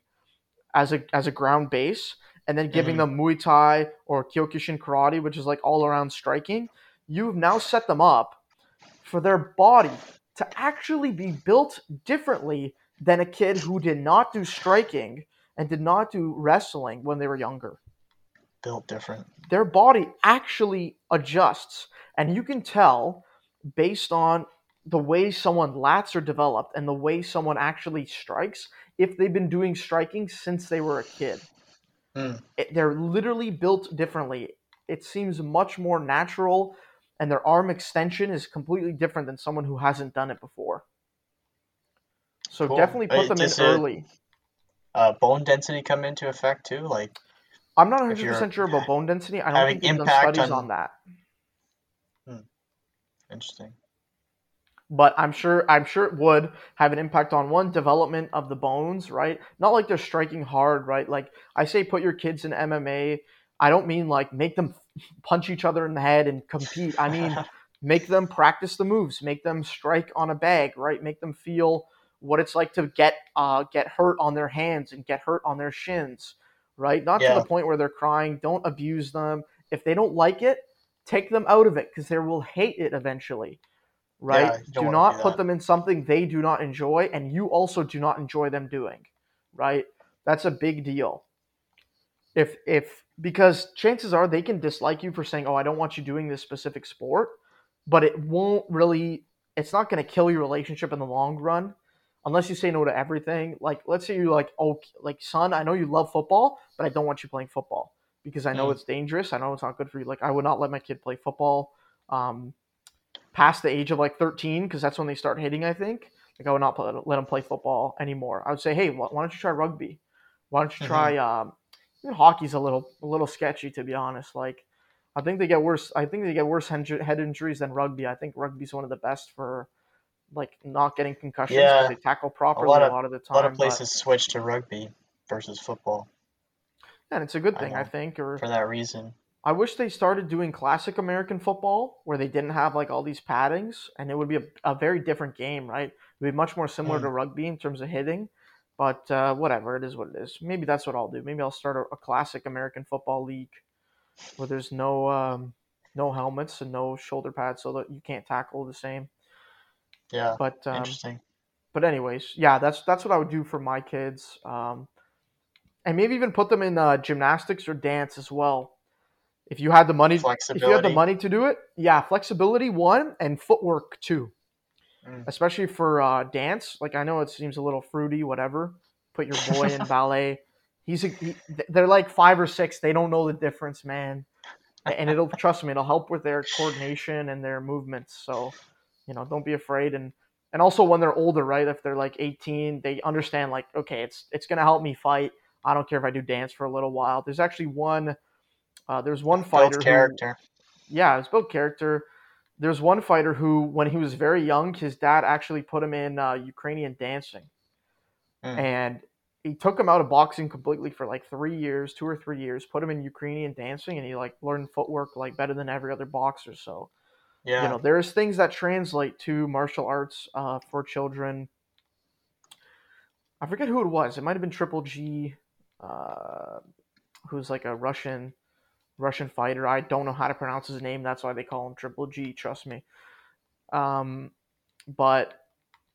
as a as a ground base and then giving mm-hmm. them muay thai or kyokushin karate which is like all around striking you've now set them up for their body to actually be built differently than a kid who did not do striking and did not do wrestling when they were younger. Built different. Their body actually adjusts. And you can tell based on the way someone lats are developed and the way someone actually strikes if they've been doing striking since they were a kid. Mm. It, they're literally built differently. It seems much more natural, and their arm extension is completely different than someone who hasn't done it before. So Cool. definitely put them in early. Uh, bone density come into effect too? Like, I'm not 100% sure about bone density. I don't think they've done studies on- on that. interesting. But I'm sure I'm sure it would have an impact on one development of the bones, right? Not like they're striking hard, right? Like I say, put your kids in MMA. I don't mean like make them punch each other in the head and compete. I mean make them practice the moves, make them strike on a bag, right? Make them feel what it's like to get uh, get hurt on their hands and get hurt on their shins, right? Not to the point where they're crying. Don't abuse them. If they don't like it, take them out of it because they will hate it eventually, right? Yeah, do not do put them in something they do not enjoy, and you also do not enjoy them doing, right? That's a big deal. If if because chances are they can dislike you for saying, "Oh, I don't want you doing this specific sport," but it won't really. It's not going to kill your relationship in the long run, unless you say no to everything. Like, let's say you like, oh, like son, I know you love football, but I don't want you playing football because I know Mm. it's dangerous. I know it's not good for you. Like, I would not let my kid play football um, past the age of like 13 because that's when they start hitting. I think. Like, I would not play, let them play football anymore. I would say, hey, why don't you try rugby? Why don't you try? Um, even hockey's a little a little sketchy to be honest. Like, I think they get worse. I think they get worse head injuries than rugby. I think rugby's one of the best for like not getting concussions because Yeah. they tackle properly a lot lot of- the time. A lot of but- places switch to rugby versus football and it's a good thing, I, know. think. Or for that reason. I wish they started doing classic American football where they didn't have like all these paddings, and it would be a, a very different game, right? It would be much more similar Mm. to rugby in terms of hitting. But uh, whatever, it is what it is. Maybe that's what I'll do. Maybe I'll start a, a classic American football league where there's no um, no helmets and no shoulder pads, so that you can't tackle the same. Yeah, But um, interesting. but anyways, yeah, that's that's what I would do for my kids, um, and maybe even put them in uh, gymnastics or dance as well. If you had the money, if you had the money to do it, yeah, flexibility one and footwork two, Mm. especially for uh, dance. Like I know it seems a little fruity, whatever. Put your boy in ballet. He's a, he, they're like five or six. They don't know the difference, man. And it'll trust me, it'll help with their coordination and their movements. So, you know, don't be afraid. And and also when they're older, right? If they're like 18, they understand like, okay, it's it's gonna help me fight. I don't care if I do dance for a little while. There's actually one. Uh, there's one fighter. Built who- yeah, it's built character. There's one fighter who, when he was very young, his dad actually put him in uh, Ukrainian dancing, Mm. and he took him out of boxing completely for like three years, two or three years. Put him in Ukrainian dancing, and he like learned footwork like better than every other boxer. So Yeah. you know, there's things that translate to martial arts uh, for children. I forget who it was. It might have been Triple G, uh, who's like a Russian Russian fighter. I don't know how to pronounce his name. That's why they call him Triple G. Trust me. Um, but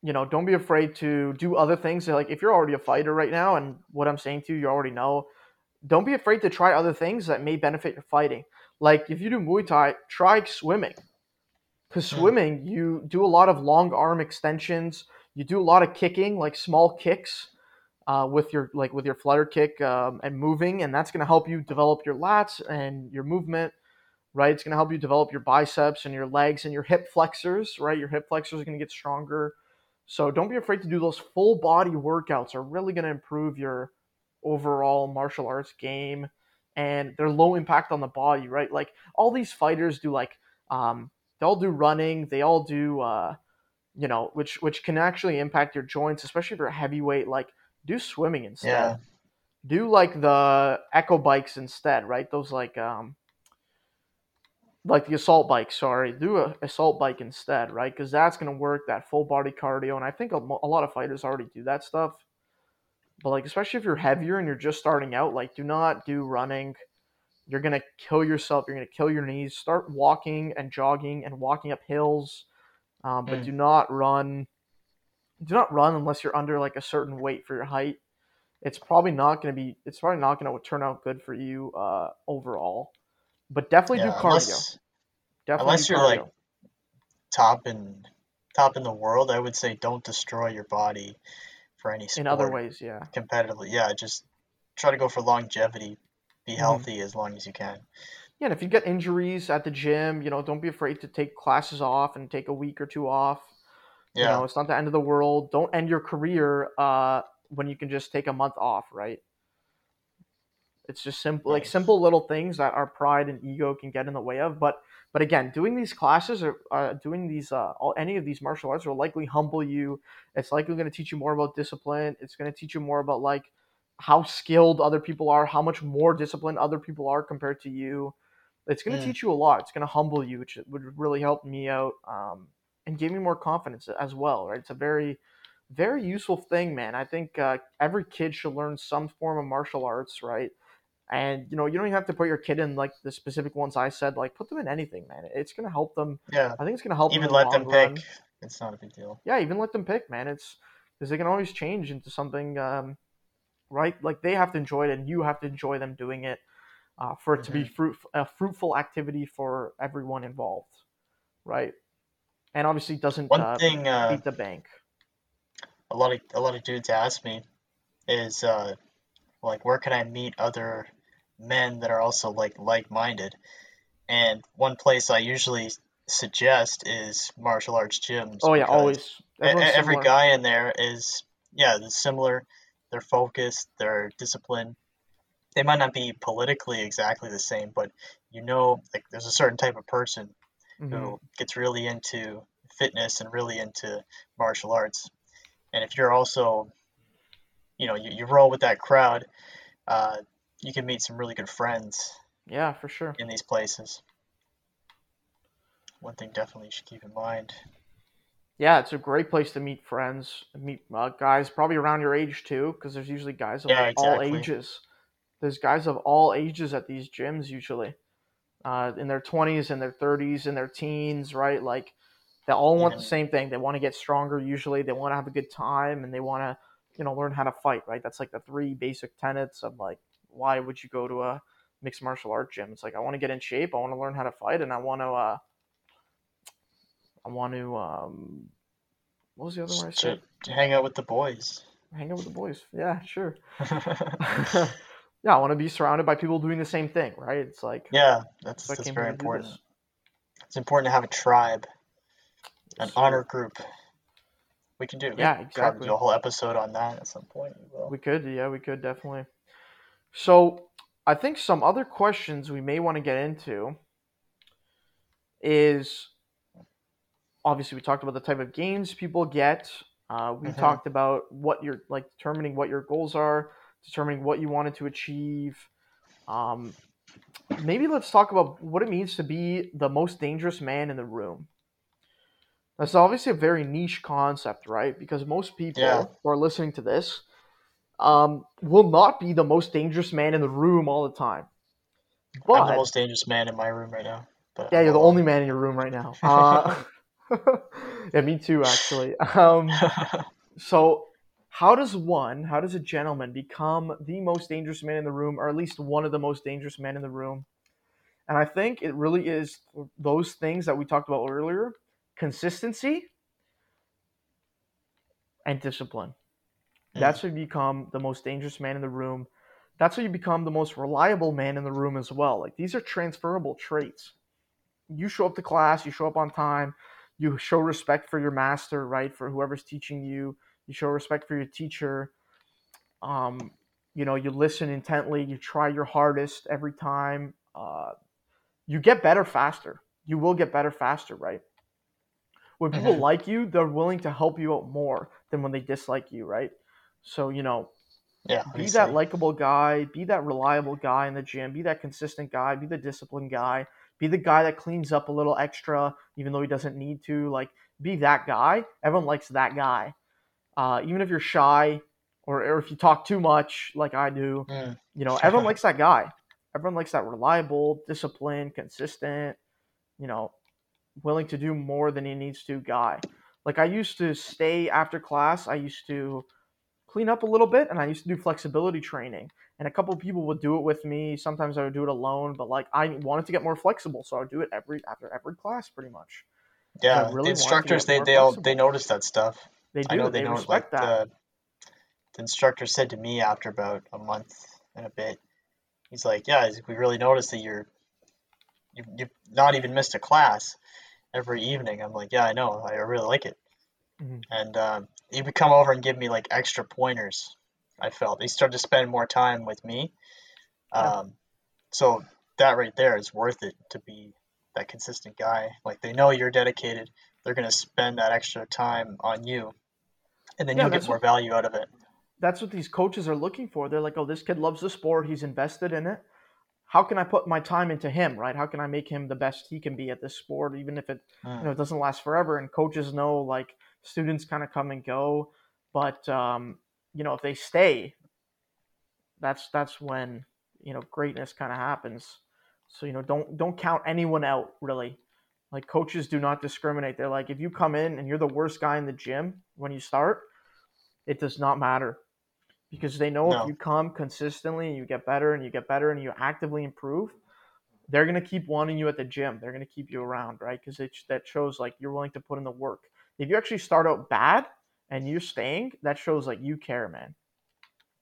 you know, don't be afraid to do other things. Like if you're already a fighter right now, and what I'm saying to you, you already know. Don't be afraid to try other things that may benefit your fighting. Like if you do Muay Thai, try swimming. Because Hmm. swimming, you do a lot of long arm extensions. You do a lot of kicking, like small kicks, uh, with your like with your flutter kick um, and moving, and that's going to help you develop your lats and your movement. Right, it's going to help you develop your biceps and your legs and your hip flexors. Right, your hip flexors are going to get stronger. So don't be afraid to do those full body workouts. Are really going to improve your overall martial arts game, and they're low impact on the body. Right, like all these fighters do like um, they all do running. They all do, uh, you know, which which can actually impact your joints, especially if you're a heavyweight. Like, do swimming instead. Yeah. Do like the echo bikes instead, right? Those like um, like the assault bike. Sorry, do a assault bike instead, right? Because that's gonna work that full body cardio, and I think a, a lot of fighters already do that stuff. But like, especially if you're heavier and you're just starting out, like, do not do running you're gonna kill yourself. You're gonna kill your knees. Start walking and jogging and walking up hills. um, but Mm. do not run. Do not run unless you're under like a certain weight for your height. It's probably not going to be. It's probably not going to turn out good for you uh, overall. But definitely do Yeah, cardio. unless definitely unless you're, like, top in top in the world, I would say don't destroy your body for any sport in other ways, yeah. competitively. Yeah, just try to go for longevity. Be Mhm. healthy as long as you can. Yeah, and if you get injuries at the gym, you know, don't be afraid to take classes off and take a week or two off. You know, it's not the end of the world. Don't end your career uh, when you can just take a month off, right? It's just simple, like simple little things that our pride and ego can get in the way of. But, but again, doing these classes or uh, doing these, uh, all, any of these martial arts will likely humble you. It's likely going to teach you more about discipline. It's going to teach you more about like how skilled other people are, how much more disciplined other people are compared to you. It's going to Mm. teach you a lot. It's going to humble you, which would really help me out um, and give me more confidence as well. Right? It's a very, very useful thing, man. I think uh, every kid should learn some form of martial arts, right? And you know, you don't even have to put your kid in like the specific ones I said. Like, put them in anything, man. It's going to help them. yeah. I think it's going to help Even them. in the let them pick. run. It's not a big deal. Yeah, even let them pick, man. It's because they can always change into something, um, right? Like they have to enjoy it, and you have to enjoy them doing it uh, for it to be fruit a fruitful activity for everyone involved, right? And obviously, doesn't One uh, thing uh, beat the bank. a lot of a lot of dudes ask me is uh, like where can I meet other men that are also like like-minded? And one place I usually suggest is martial arts gyms Oh yeah, always. Everyone's every similar. guy in there is yeah, they're similar. They're focused. They're disciplined. They might not be politically exactly the same, but you know, like there's a certain type of person Mhm. who gets really into fitness and really into martial arts. And if you're also, you know, you, you roll with that crowd, uh, you can meet some really good friends Yeah, for sure. in these places. One thing definitely you should keep in mind. Yeah, it's a great place to meet friends, meet uh, guys probably around your age too, because there's usually guys of Yeah, like, all ages. There's guys of all ages at these gyms usually, uh, in their 20s, and their 30s, and their teens, right? Like they all want Even- the same thing. They want to get stronger. Usually, they want to have a good time and they want to, you know, learn how to fight. Right? That's like the three basic tenets of like why would you go to a mixed martial art gym? It's like I want to get in shape. I want to learn how to fight, and I want to. Uh, I want to. Um, what was the other one I said? to hang out with the boys. Hang out with the boys. Yeah, sure. yeah, I want to be surrounded by people doing the same thing, right? It's like yeah, that's so that's very here to do important. It's important to have a tribe, an sir. honor group. We can do. we Yeah, could exactly. do a whole episode on that at some point. We will. We could, yeah, we could definitely. So, I think some other questions we may want to get into is obviously we talked about the type of gains people get. Uh, we Mhm. talked about what you're like determining what your goals are, determining what you wanted to achieve. Um, maybe let's talk about what it means to be the most dangerous man in the room. That's obviously a very niche concept, right? Because most people Yeah. who are listening to this um, will not be the most dangerous man in the room all the time. But I'm the most dangerous man in my room right now. But yeah, you're the only man in your room right now. Uh, yeah, me too, actually. Um, so, how does one, how does a gentleman become the most dangerous man in the room, or at least one of the most dangerous men in the room? And I think it really is those things that we talked about earlier consistency and discipline. Mm. That's how you become the most dangerous man in the room. That's how you become the most reliable man in the room as well. Like these are transferable traits. You show up to class, you show up on time, you show respect for your master, right? For whoever's teaching you, you show respect for your teacher. Um, you know, you listen intently, you try your hardest every time. Uh, you get better faster. You will get better faster, right? When people like you, they're willing to help you out more than when they dislike you, right? So, you know, yeah, be obviously. that likable guy, be that reliable guy in the gym, be that consistent guy, be the disciplined guy, be the guy that cleans up a little extra even though he doesn't need to. Like, be that guy. Everyone likes that guy. Uh, even if you're shy or, or if you talk too much, like I do, Mm. you know, everyone likes that guy. Everyone likes that reliable, disciplined, consistent, you know, willing to do more than he needs to guy. Like I used to stay after class, I used to clean up a little bit and I used to do flexibility training. And a couple of people would do it with me. Sometimes I would do it alone, but like I wanted to get more flexible, so I would do it every after every class pretty much. Yeah, really the instructors they they all they notice that stuff. They do. I know they, they respect like that. the the instructor said to me after about a month and a bit, he's like, "Yeah, he's like, we really noticed that you're you you've not even missed a class every evening." I'm like, "Yeah, I know. I really like it." Mhm. And um, he would come over and give me like extra pointers. I felt he started to spend more time with me. Yeah. Um, so that right there is worth it to be that consistent guy. Like they know you're dedicated. They're gonna spend that extra time on you, and then Yeah, you get more what- value out of it. That's what these coaches are looking for. They're like, oh, this kid loves the sport. He's invested in it. How can I put my time into him, right? How can I make him the best he can be at this sport, even if it you know Mm. it doesn't last forever? And coaches know like students kind of come and go, but um, you know if they stay, that's that's when you know greatness kind of happens. So you know don't don't count anyone out really. Like coaches do not discriminate. They're like if you come in and you're the worst guy in the gym when you start, it does not matter because they know No. if you come consistently and you get better and you get better and you actively improve, they're gonna keep wanting you at the gym. They're gonna keep you around, right? Because it that shows like you're willing to put in the work. If you actually start out bad and you're staying, that shows like you care, man.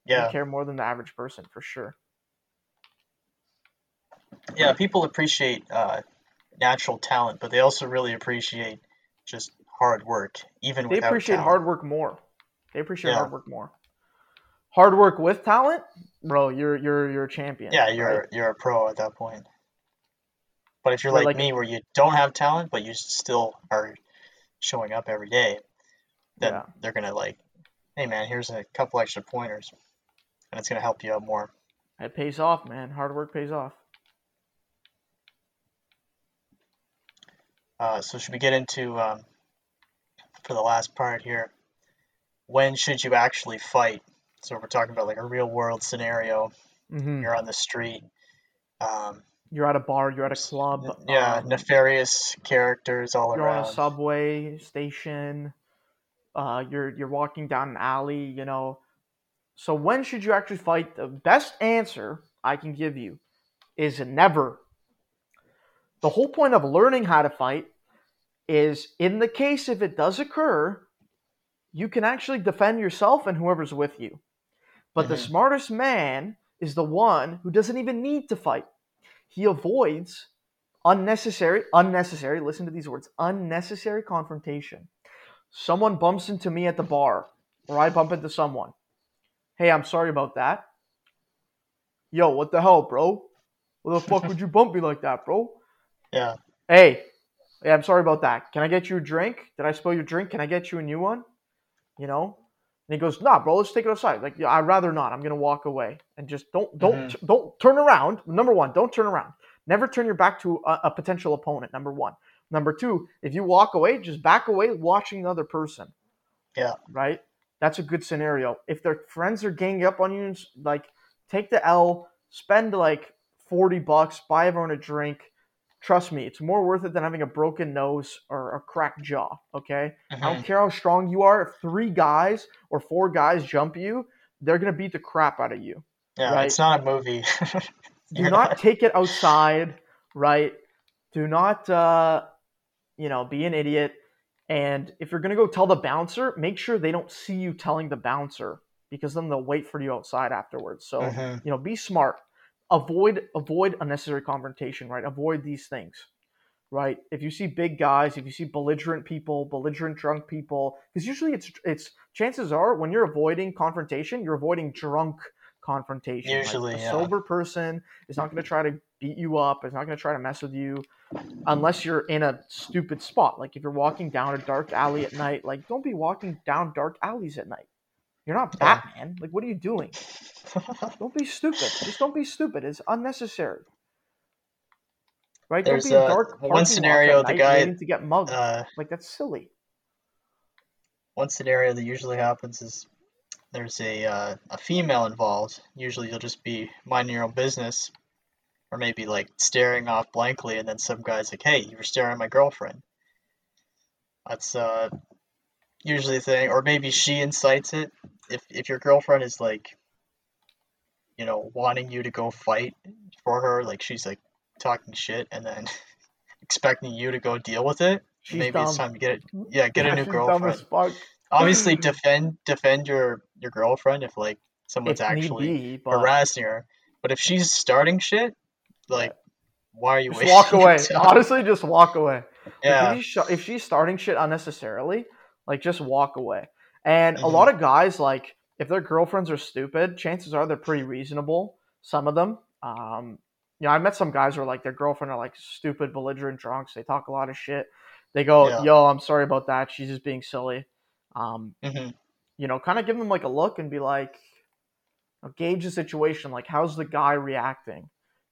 Yeah, You care more than the average person for sure. yeah. People appreciate uh, natural talent, but they also really appreciate just hard work, even They appreciate talent. hard work more. They appreciate Yeah. hard work more. Hard work with talent, bro. You're you're you're a champion. Yeah, you're you're a pro at that point. But if you're like, like- me, where you don't have talent, but you still are showing up every day, then Yeah. they're gonna like, hey man, here's a couple extra pointers, and it's gonna help you out more. It pays off, man. Hard work pays off. Uh, so should we get into um, for the last part here? When should you actually fight? So we're talking about like a real world scenario. hmm You're on the street. Um, You're at a bar. You're at a club. yeah, um, nefarious characters all you're on around. a subway station uh, you're you're walking down an alley you know so when should you actually fight the best answer i can give you is never the whole point of learning how to fight is in the case if it does occur you can actually defend yourself and whoever's with you. But the Mhm. smartest man is the one who doesn't even need to fight. He avoids unnecessary unnecessary listen to these words unnecessary confrontation. Someone bumps into me at the bar or i bump into someone. Hey i'm sorry about that. Yo what the hell bro? What the fuck would you bump me like that bro Yeah, hey hey i'm sorry about that. Can i get you a drink? Did i spill your drink? Can i get you a new one? You know? And he goes nah bro let's take it outside. Like yeah, i'd rather not. I'm gonna walk away. And just don't don't mm-hmm. don't turn around. Number one don't turn around. Never turn your back to a, a potential opponent number one. Number two if you walk away just back away watching the other person. Yeah. right? That's a good scenario. If their friends are ganging up on you like take the l spend like 40 bucks buy everyone a drink trust me it's more worth it than having a broken nose or a cracked jaw okay I Mhm. don't care how strong you are. If three guys or four guys jump you, they're gonna beat the crap out of you. yeah. right. It's not a movie. Do not take it outside, right? Do not, uh, you know, be an idiot. And if you're gonna go tell the bouncer, make sure they don't see you telling the bouncer because then they'll wait for you outside afterwards. So Mhm. you know, be smart. Avoid avoid unnecessary confrontation, right? Avoid these things, right? If you see big guys, if you see belligerent people, belligerent drunk people, because usually it's it's chances are when you're avoiding confrontation, you're avoiding drunk confrontation. Like, Usually, a yeah. sober person is not going to try to beat you up. Is not going to try to mess with you, unless you're in a stupid spot. Like if you're walking down a dark alley at night, like don't be walking down dark alleys at night. You're not Batman. Like what are you doing? Don't be stupid. Just don't be stupid. It's unnecessary. Right? There's, don't be in uh, dark one scenario, the guy, to get mugged. uh, like that's silly. one scenario that usually happens is there's a uh, a female involved. Usually you'll just be minding your own business, or maybe like staring off blankly, and then some guy's like, "Hey, you were staring at my girlfriend." That's uh usually thing, or maybe she incites it. If if your girlfriend is like, you know, wanting you to go fight for her, like she's like talking shit, and then expecting you to go deal with it. She's maybe dumb. it's time to get it. Yeah, get a new she's dumb as girlfriend. Obviously, defend defend your your girlfriend if like someone's if actually be, but harassing her. But if she's starting shit, like, why are you just walk away. Honestly, just walk away. Yeah, If, she's, sh- if she's starting shit unnecessarily, like just walk away. And a Mhm. lot of guys, like if their girlfriends are stupid, chances are they're pretty reasonable. Some of them. Um, you know, I met some guys where like their girlfriend are like stupid, belligerent drunks. They talk a lot of shit. They go, Yeah. "Yo, I'm sorry about that. She's just being silly." Um, hmm you know, kind of give them like a look and be like, gauge the situation. Like, how's the guy reacting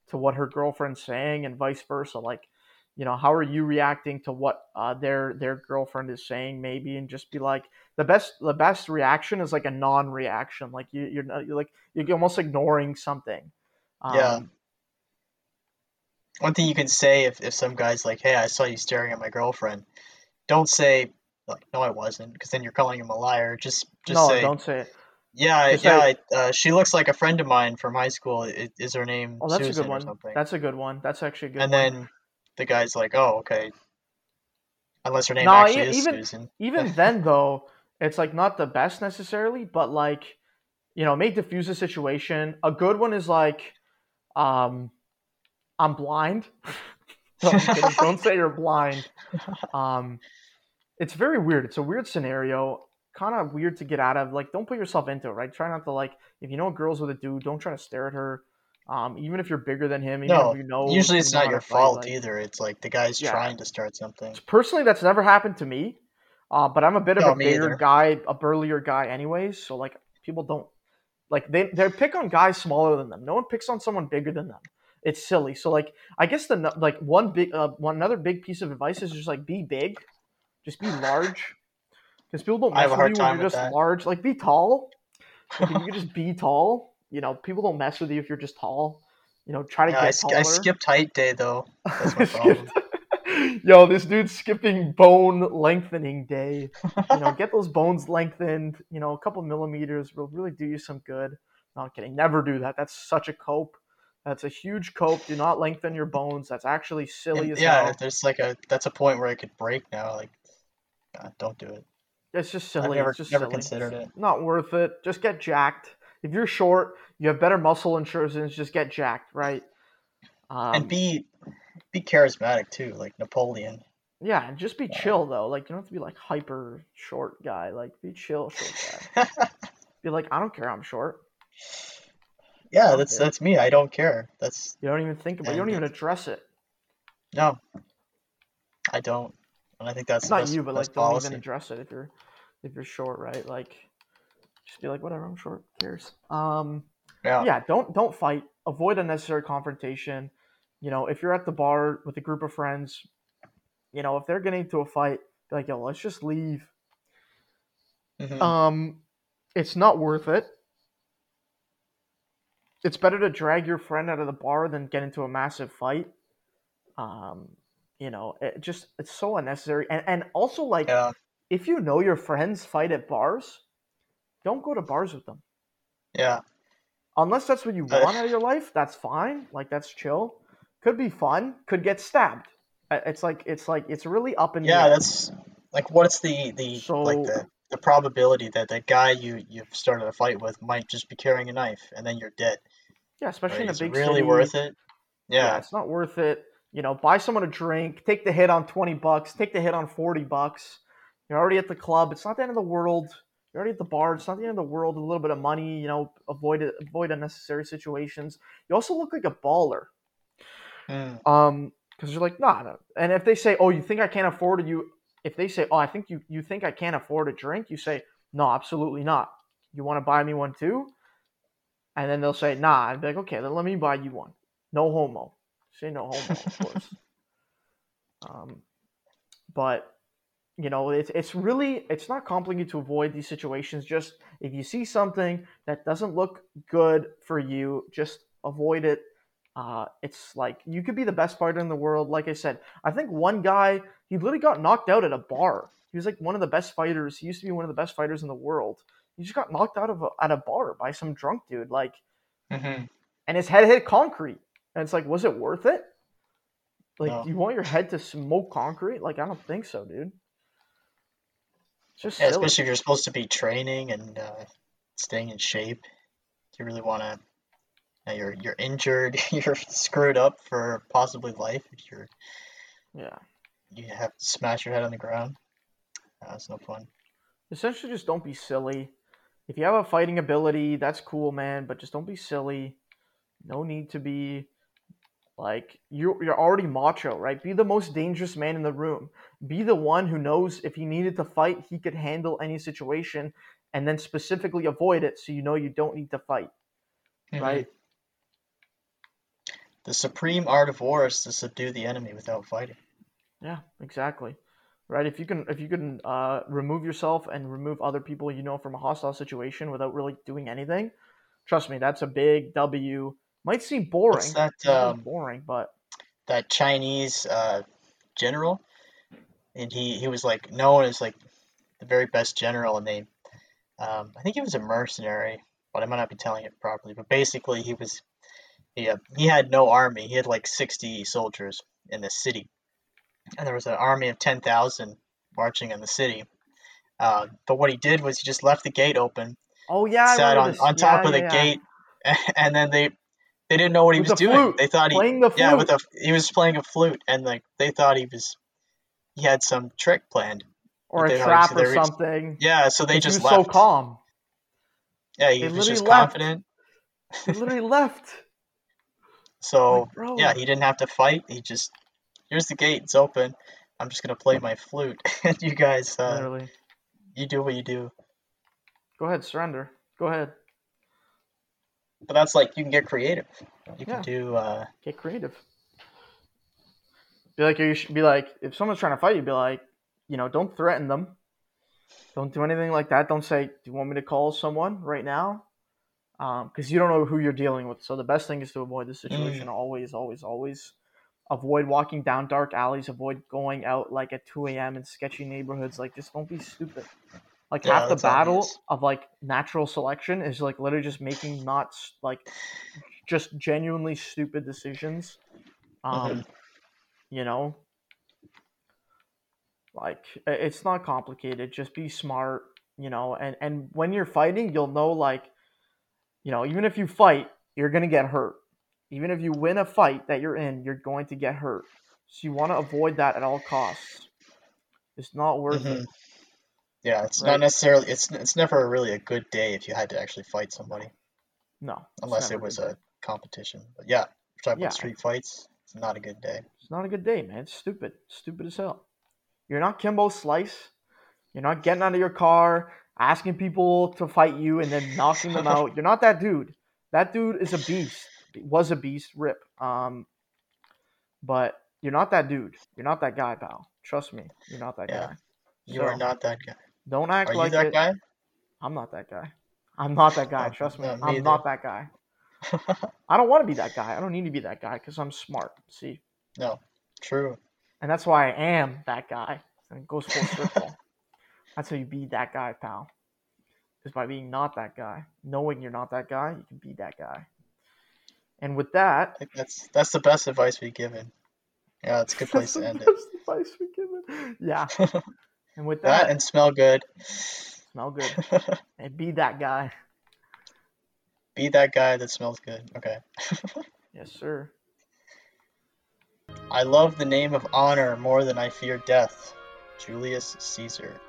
to what her girlfriend's saying, and vice versa. Like, you know, how are you reacting to what uh, their their girlfriend is saying, maybe, and just be like, the best the best reaction is like a non-reaction. Like you, you're not, you're like you're almost ignoring something. Um, Yeah. One thing you can say if, if some guy's like, "Hey, I saw you staring at my girlfriend," don't say like, "No, I wasn't," because then you're calling him a liar. Just just no, say, don't say it. "Yeah, just yeah, say- I, uh, she looks like a friend of mine from high school. Is, is her name Oh, that's Susan a good one. That's a good one. That's actually a good. and one. then the guy's like, "Oh, okay." Unless her name Nah, actually e- is even- Susan. even then though it's like not the best necessarily but like you know may diffuse the situation. A good one is like um i'm blind. No, I'm don't say you're blind. Um it's very weird. It's a weird scenario. Kind of weird to get out of. Like don't put yourself into it right? Try not to like if you know a girl's with a dude don't try to stare at her um even if you're bigger than him even No, if you know Usually it's not your fault like- either. It's like the guy's Yeah. trying to start something. personally that's never happened to me uh, but i'm a bit of No, a bigger either. guy a burlier guy anyways so like people don't like they they pick on guys smaller than them no one picks on someone bigger than them it's silly so like i guess the like one big uh, one another big piece of advice is just like be big just be large because people don't mess with you when you're just that. large like be tall like, you could just be tall you know people don't mess with you if you're just tall you know try to Yeah, get I, sk- taller I skipped height day though. That's my problem. Yo, this dude's skipping bone lengthening day. You know, get those bones lengthened. You know, a couple millimeters will really do you some good. No, I'm kidding. Never do that. That's such a cope. That's a huge cope. Do not lengthen your bones. That's actually silly And as yeah, hell. there's like a that's a point where it could break now. Like, God, don't do it. It's just I've silly. never it's just never silly. considered it. Not worth it. Just get jacked. If you're short, you have better muscle insurance. Just get jacked, right? Um, and be be charismatic too, like Napoleon. yeah, and just be Yeah. chill though. Like you don't have to be like hyper short guy. Like be chill short guy. Be like, I don't care. I'm short. yeah, that's Okay. that's me. I don't care. That's You don't even think about. it. You don't even address it. no, I don't. And I think that's not best, you, but like don't policy. even address it if you're if you're short, right? Like just be like, whatever. I'm short. Who cares? Um, Yeah. yeah. Don't don't fight. Avoid unnecessary confrontation. You know, if you're at the bar with a group of friends, you know, if they're getting into a fight, be like, yo, let's just leave. Mhm. Um, it's not worth it. It's better to drag your friend out of the bar than get into a massive fight. Um, you know, it just it's so unnecessary, and and also like yeah. if you know your friends fight at bars, don't go to bars with them Yeah. unless that's what you Uh, want out of your life. That's fine, like that's chill. Could be fun. Could get stabbed. It's like it's like it's really up in the Yeah, air. that's like what's the the like the the probability that the guy you you've started a fight with might just be carrying a knife and then you're dead. yeah, especially Right? in a Is it big really city. worth it? yeah. Yeah. it's not worth it. You know, buy someone a drink, take the hit on 20 bucks, take the hit on 40 bucks. You're already at the club. It's not the end of the world. You're already at the bar. It's not the end of the world. A little bit of money, you know, avoid it, avoid unnecessary situations. You also look like a baller. Mm. Um, because you're like, nah, no. And if they say, oh, you think I can't afford it, you if they say, oh, I think you you think I can't afford a drink, you say, no, absolutely not. You want to buy me one too? And then they'll say, nah. I'd be like, okay, then let me buy you one. No homo. Say no homo, of course. um, but you know, it's it's really it's not complicated to avoid these situations. Just if you see something that doesn't look good for you, just avoid it. Uh, it's like you could be the best fighter in the world. Like I said, I think one guy he literally got knocked out at a bar. He was like one of the best fighters. He used to be one of the best fighters in the world. He just got knocked out of a, at a bar by some drunk dude. Like, hmm and his head hit concrete. And it's like, was it worth it? Like, No. do you want your head to smoke concrete? Like, I don't think so, dude. Just Yeah, especially if you're supposed to be training and uh, staying in shape. Do you really want to? You're you're injured. You're screwed up for possibly life. If you're yeah. you have to smash your head on the ground. Uh, That's no fun. Essentially, just don't be silly. If you have a fighting ability, that's cool, man. But just don't be silly. No need to be like you're you're already macho, right? Be the most dangerous man in the room. Be the one who knows if he needed to fight, he could handle any situation, and then specifically avoid it, so you know you don't need to fight, Mhm. right? The supreme art of war is to subdue the enemy without fighting. Yeah, exactly. Right. If you can, if you can uh, remove yourself and remove other people you know from a hostile situation without really doing anything, trust me, that's a big W. Might seem boring. That? Um, boring, but that Chinese uh, general, and he he was like known as like the very best general, and they, um, I think he was a mercenary, but I might not be telling it properly. But basically, he was, he uh, he had no army. He had like sixty soldiers in the city, and there was an army of ten thousand marching in the city. Uh, but what he did was he just left the gate open, oh yeah, I sat on on top Yeah, of the yeah, yeah. gate, and then they they didn't know what he was doing. flute, They thought he was playing the flute. yeah, with a he was playing a flute, and like they thought he was he had some trick planned. or a trap or was- something. Yeah, so they He just left. so calm. Yeah, he They was just left. confident. He literally left. So Like, yeah, he didn't have to fight. He just here's the gate, it's open. I'm just gonna play my flute, and you guys, uh, literally. you do what you do. Go ahead, surrender. Go ahead. But that's like you can get creative. You Yeah. can do. Uh, Get creative. Be like you should be like if someone's trying to fight you, be like, you know, don't threaten them. Don't do anything like that. Don't say, "Do you want me to call someone right now?" Because you don't know who you're dealing with. So the best thing is to avoid the situation. Always, always, always avoid walking down dark alleys. Avoid going out like at 2 a.m. in sketchy neighborhoods. Like just don't be stupid. Like Yeah, half the battle obvious. of like natural selection is like literally just making not like just genuinely stupid decisions. Um, Mhm. you know, like it's not complicated. Just be smart, you know. And and when you're fighting, you'll know like, you know, even if you fight, you're gonna get hurt. Even if you win a fight that you're in, you're going to get hurt. So you want to avoid that at all costs. It's not worth it. Yeah, it's Right. not necessarily. It's it's never really a good day if you had to actually fight somebody, No, unless it was good. a competition. But yeah, talking Yeah. about street fights. It's not a good day. It's not a good day, man. It's stupid. Stupid as hell. You're not Kimbo Slice. You're not getting out of your car, asking people to fight you, and then knocking them out. You're not that dude. That dude is a beast. Was a beast. Rip. Um, but you're not that dude. You're not that guy, pal. Trust me. You're not that Yeah. guy. You are not that guy. Don't act Are like that it. guy? I'm not that guy. I'm not that guy. Oh, Trust me. no, me I'm either. not that guy. I don't want to be that guy. I don't need to be that guy because I'm smart. See. no, true. And that's why I am that guy. And it goes full circle. that's how you be that guy, pal. Is by being not that guy. Knowing you're not that guy, you can be that guy. And with that, that's that's the best advice we've given. Yeah, it's a good place to end it. That's the best advice we given. Yeah. And with that that, and smell good. smell good. And be that guy. Be that guy that smells good. Okay. Yes, sir. I love the name of honor more than I fear death. Julius Caesar.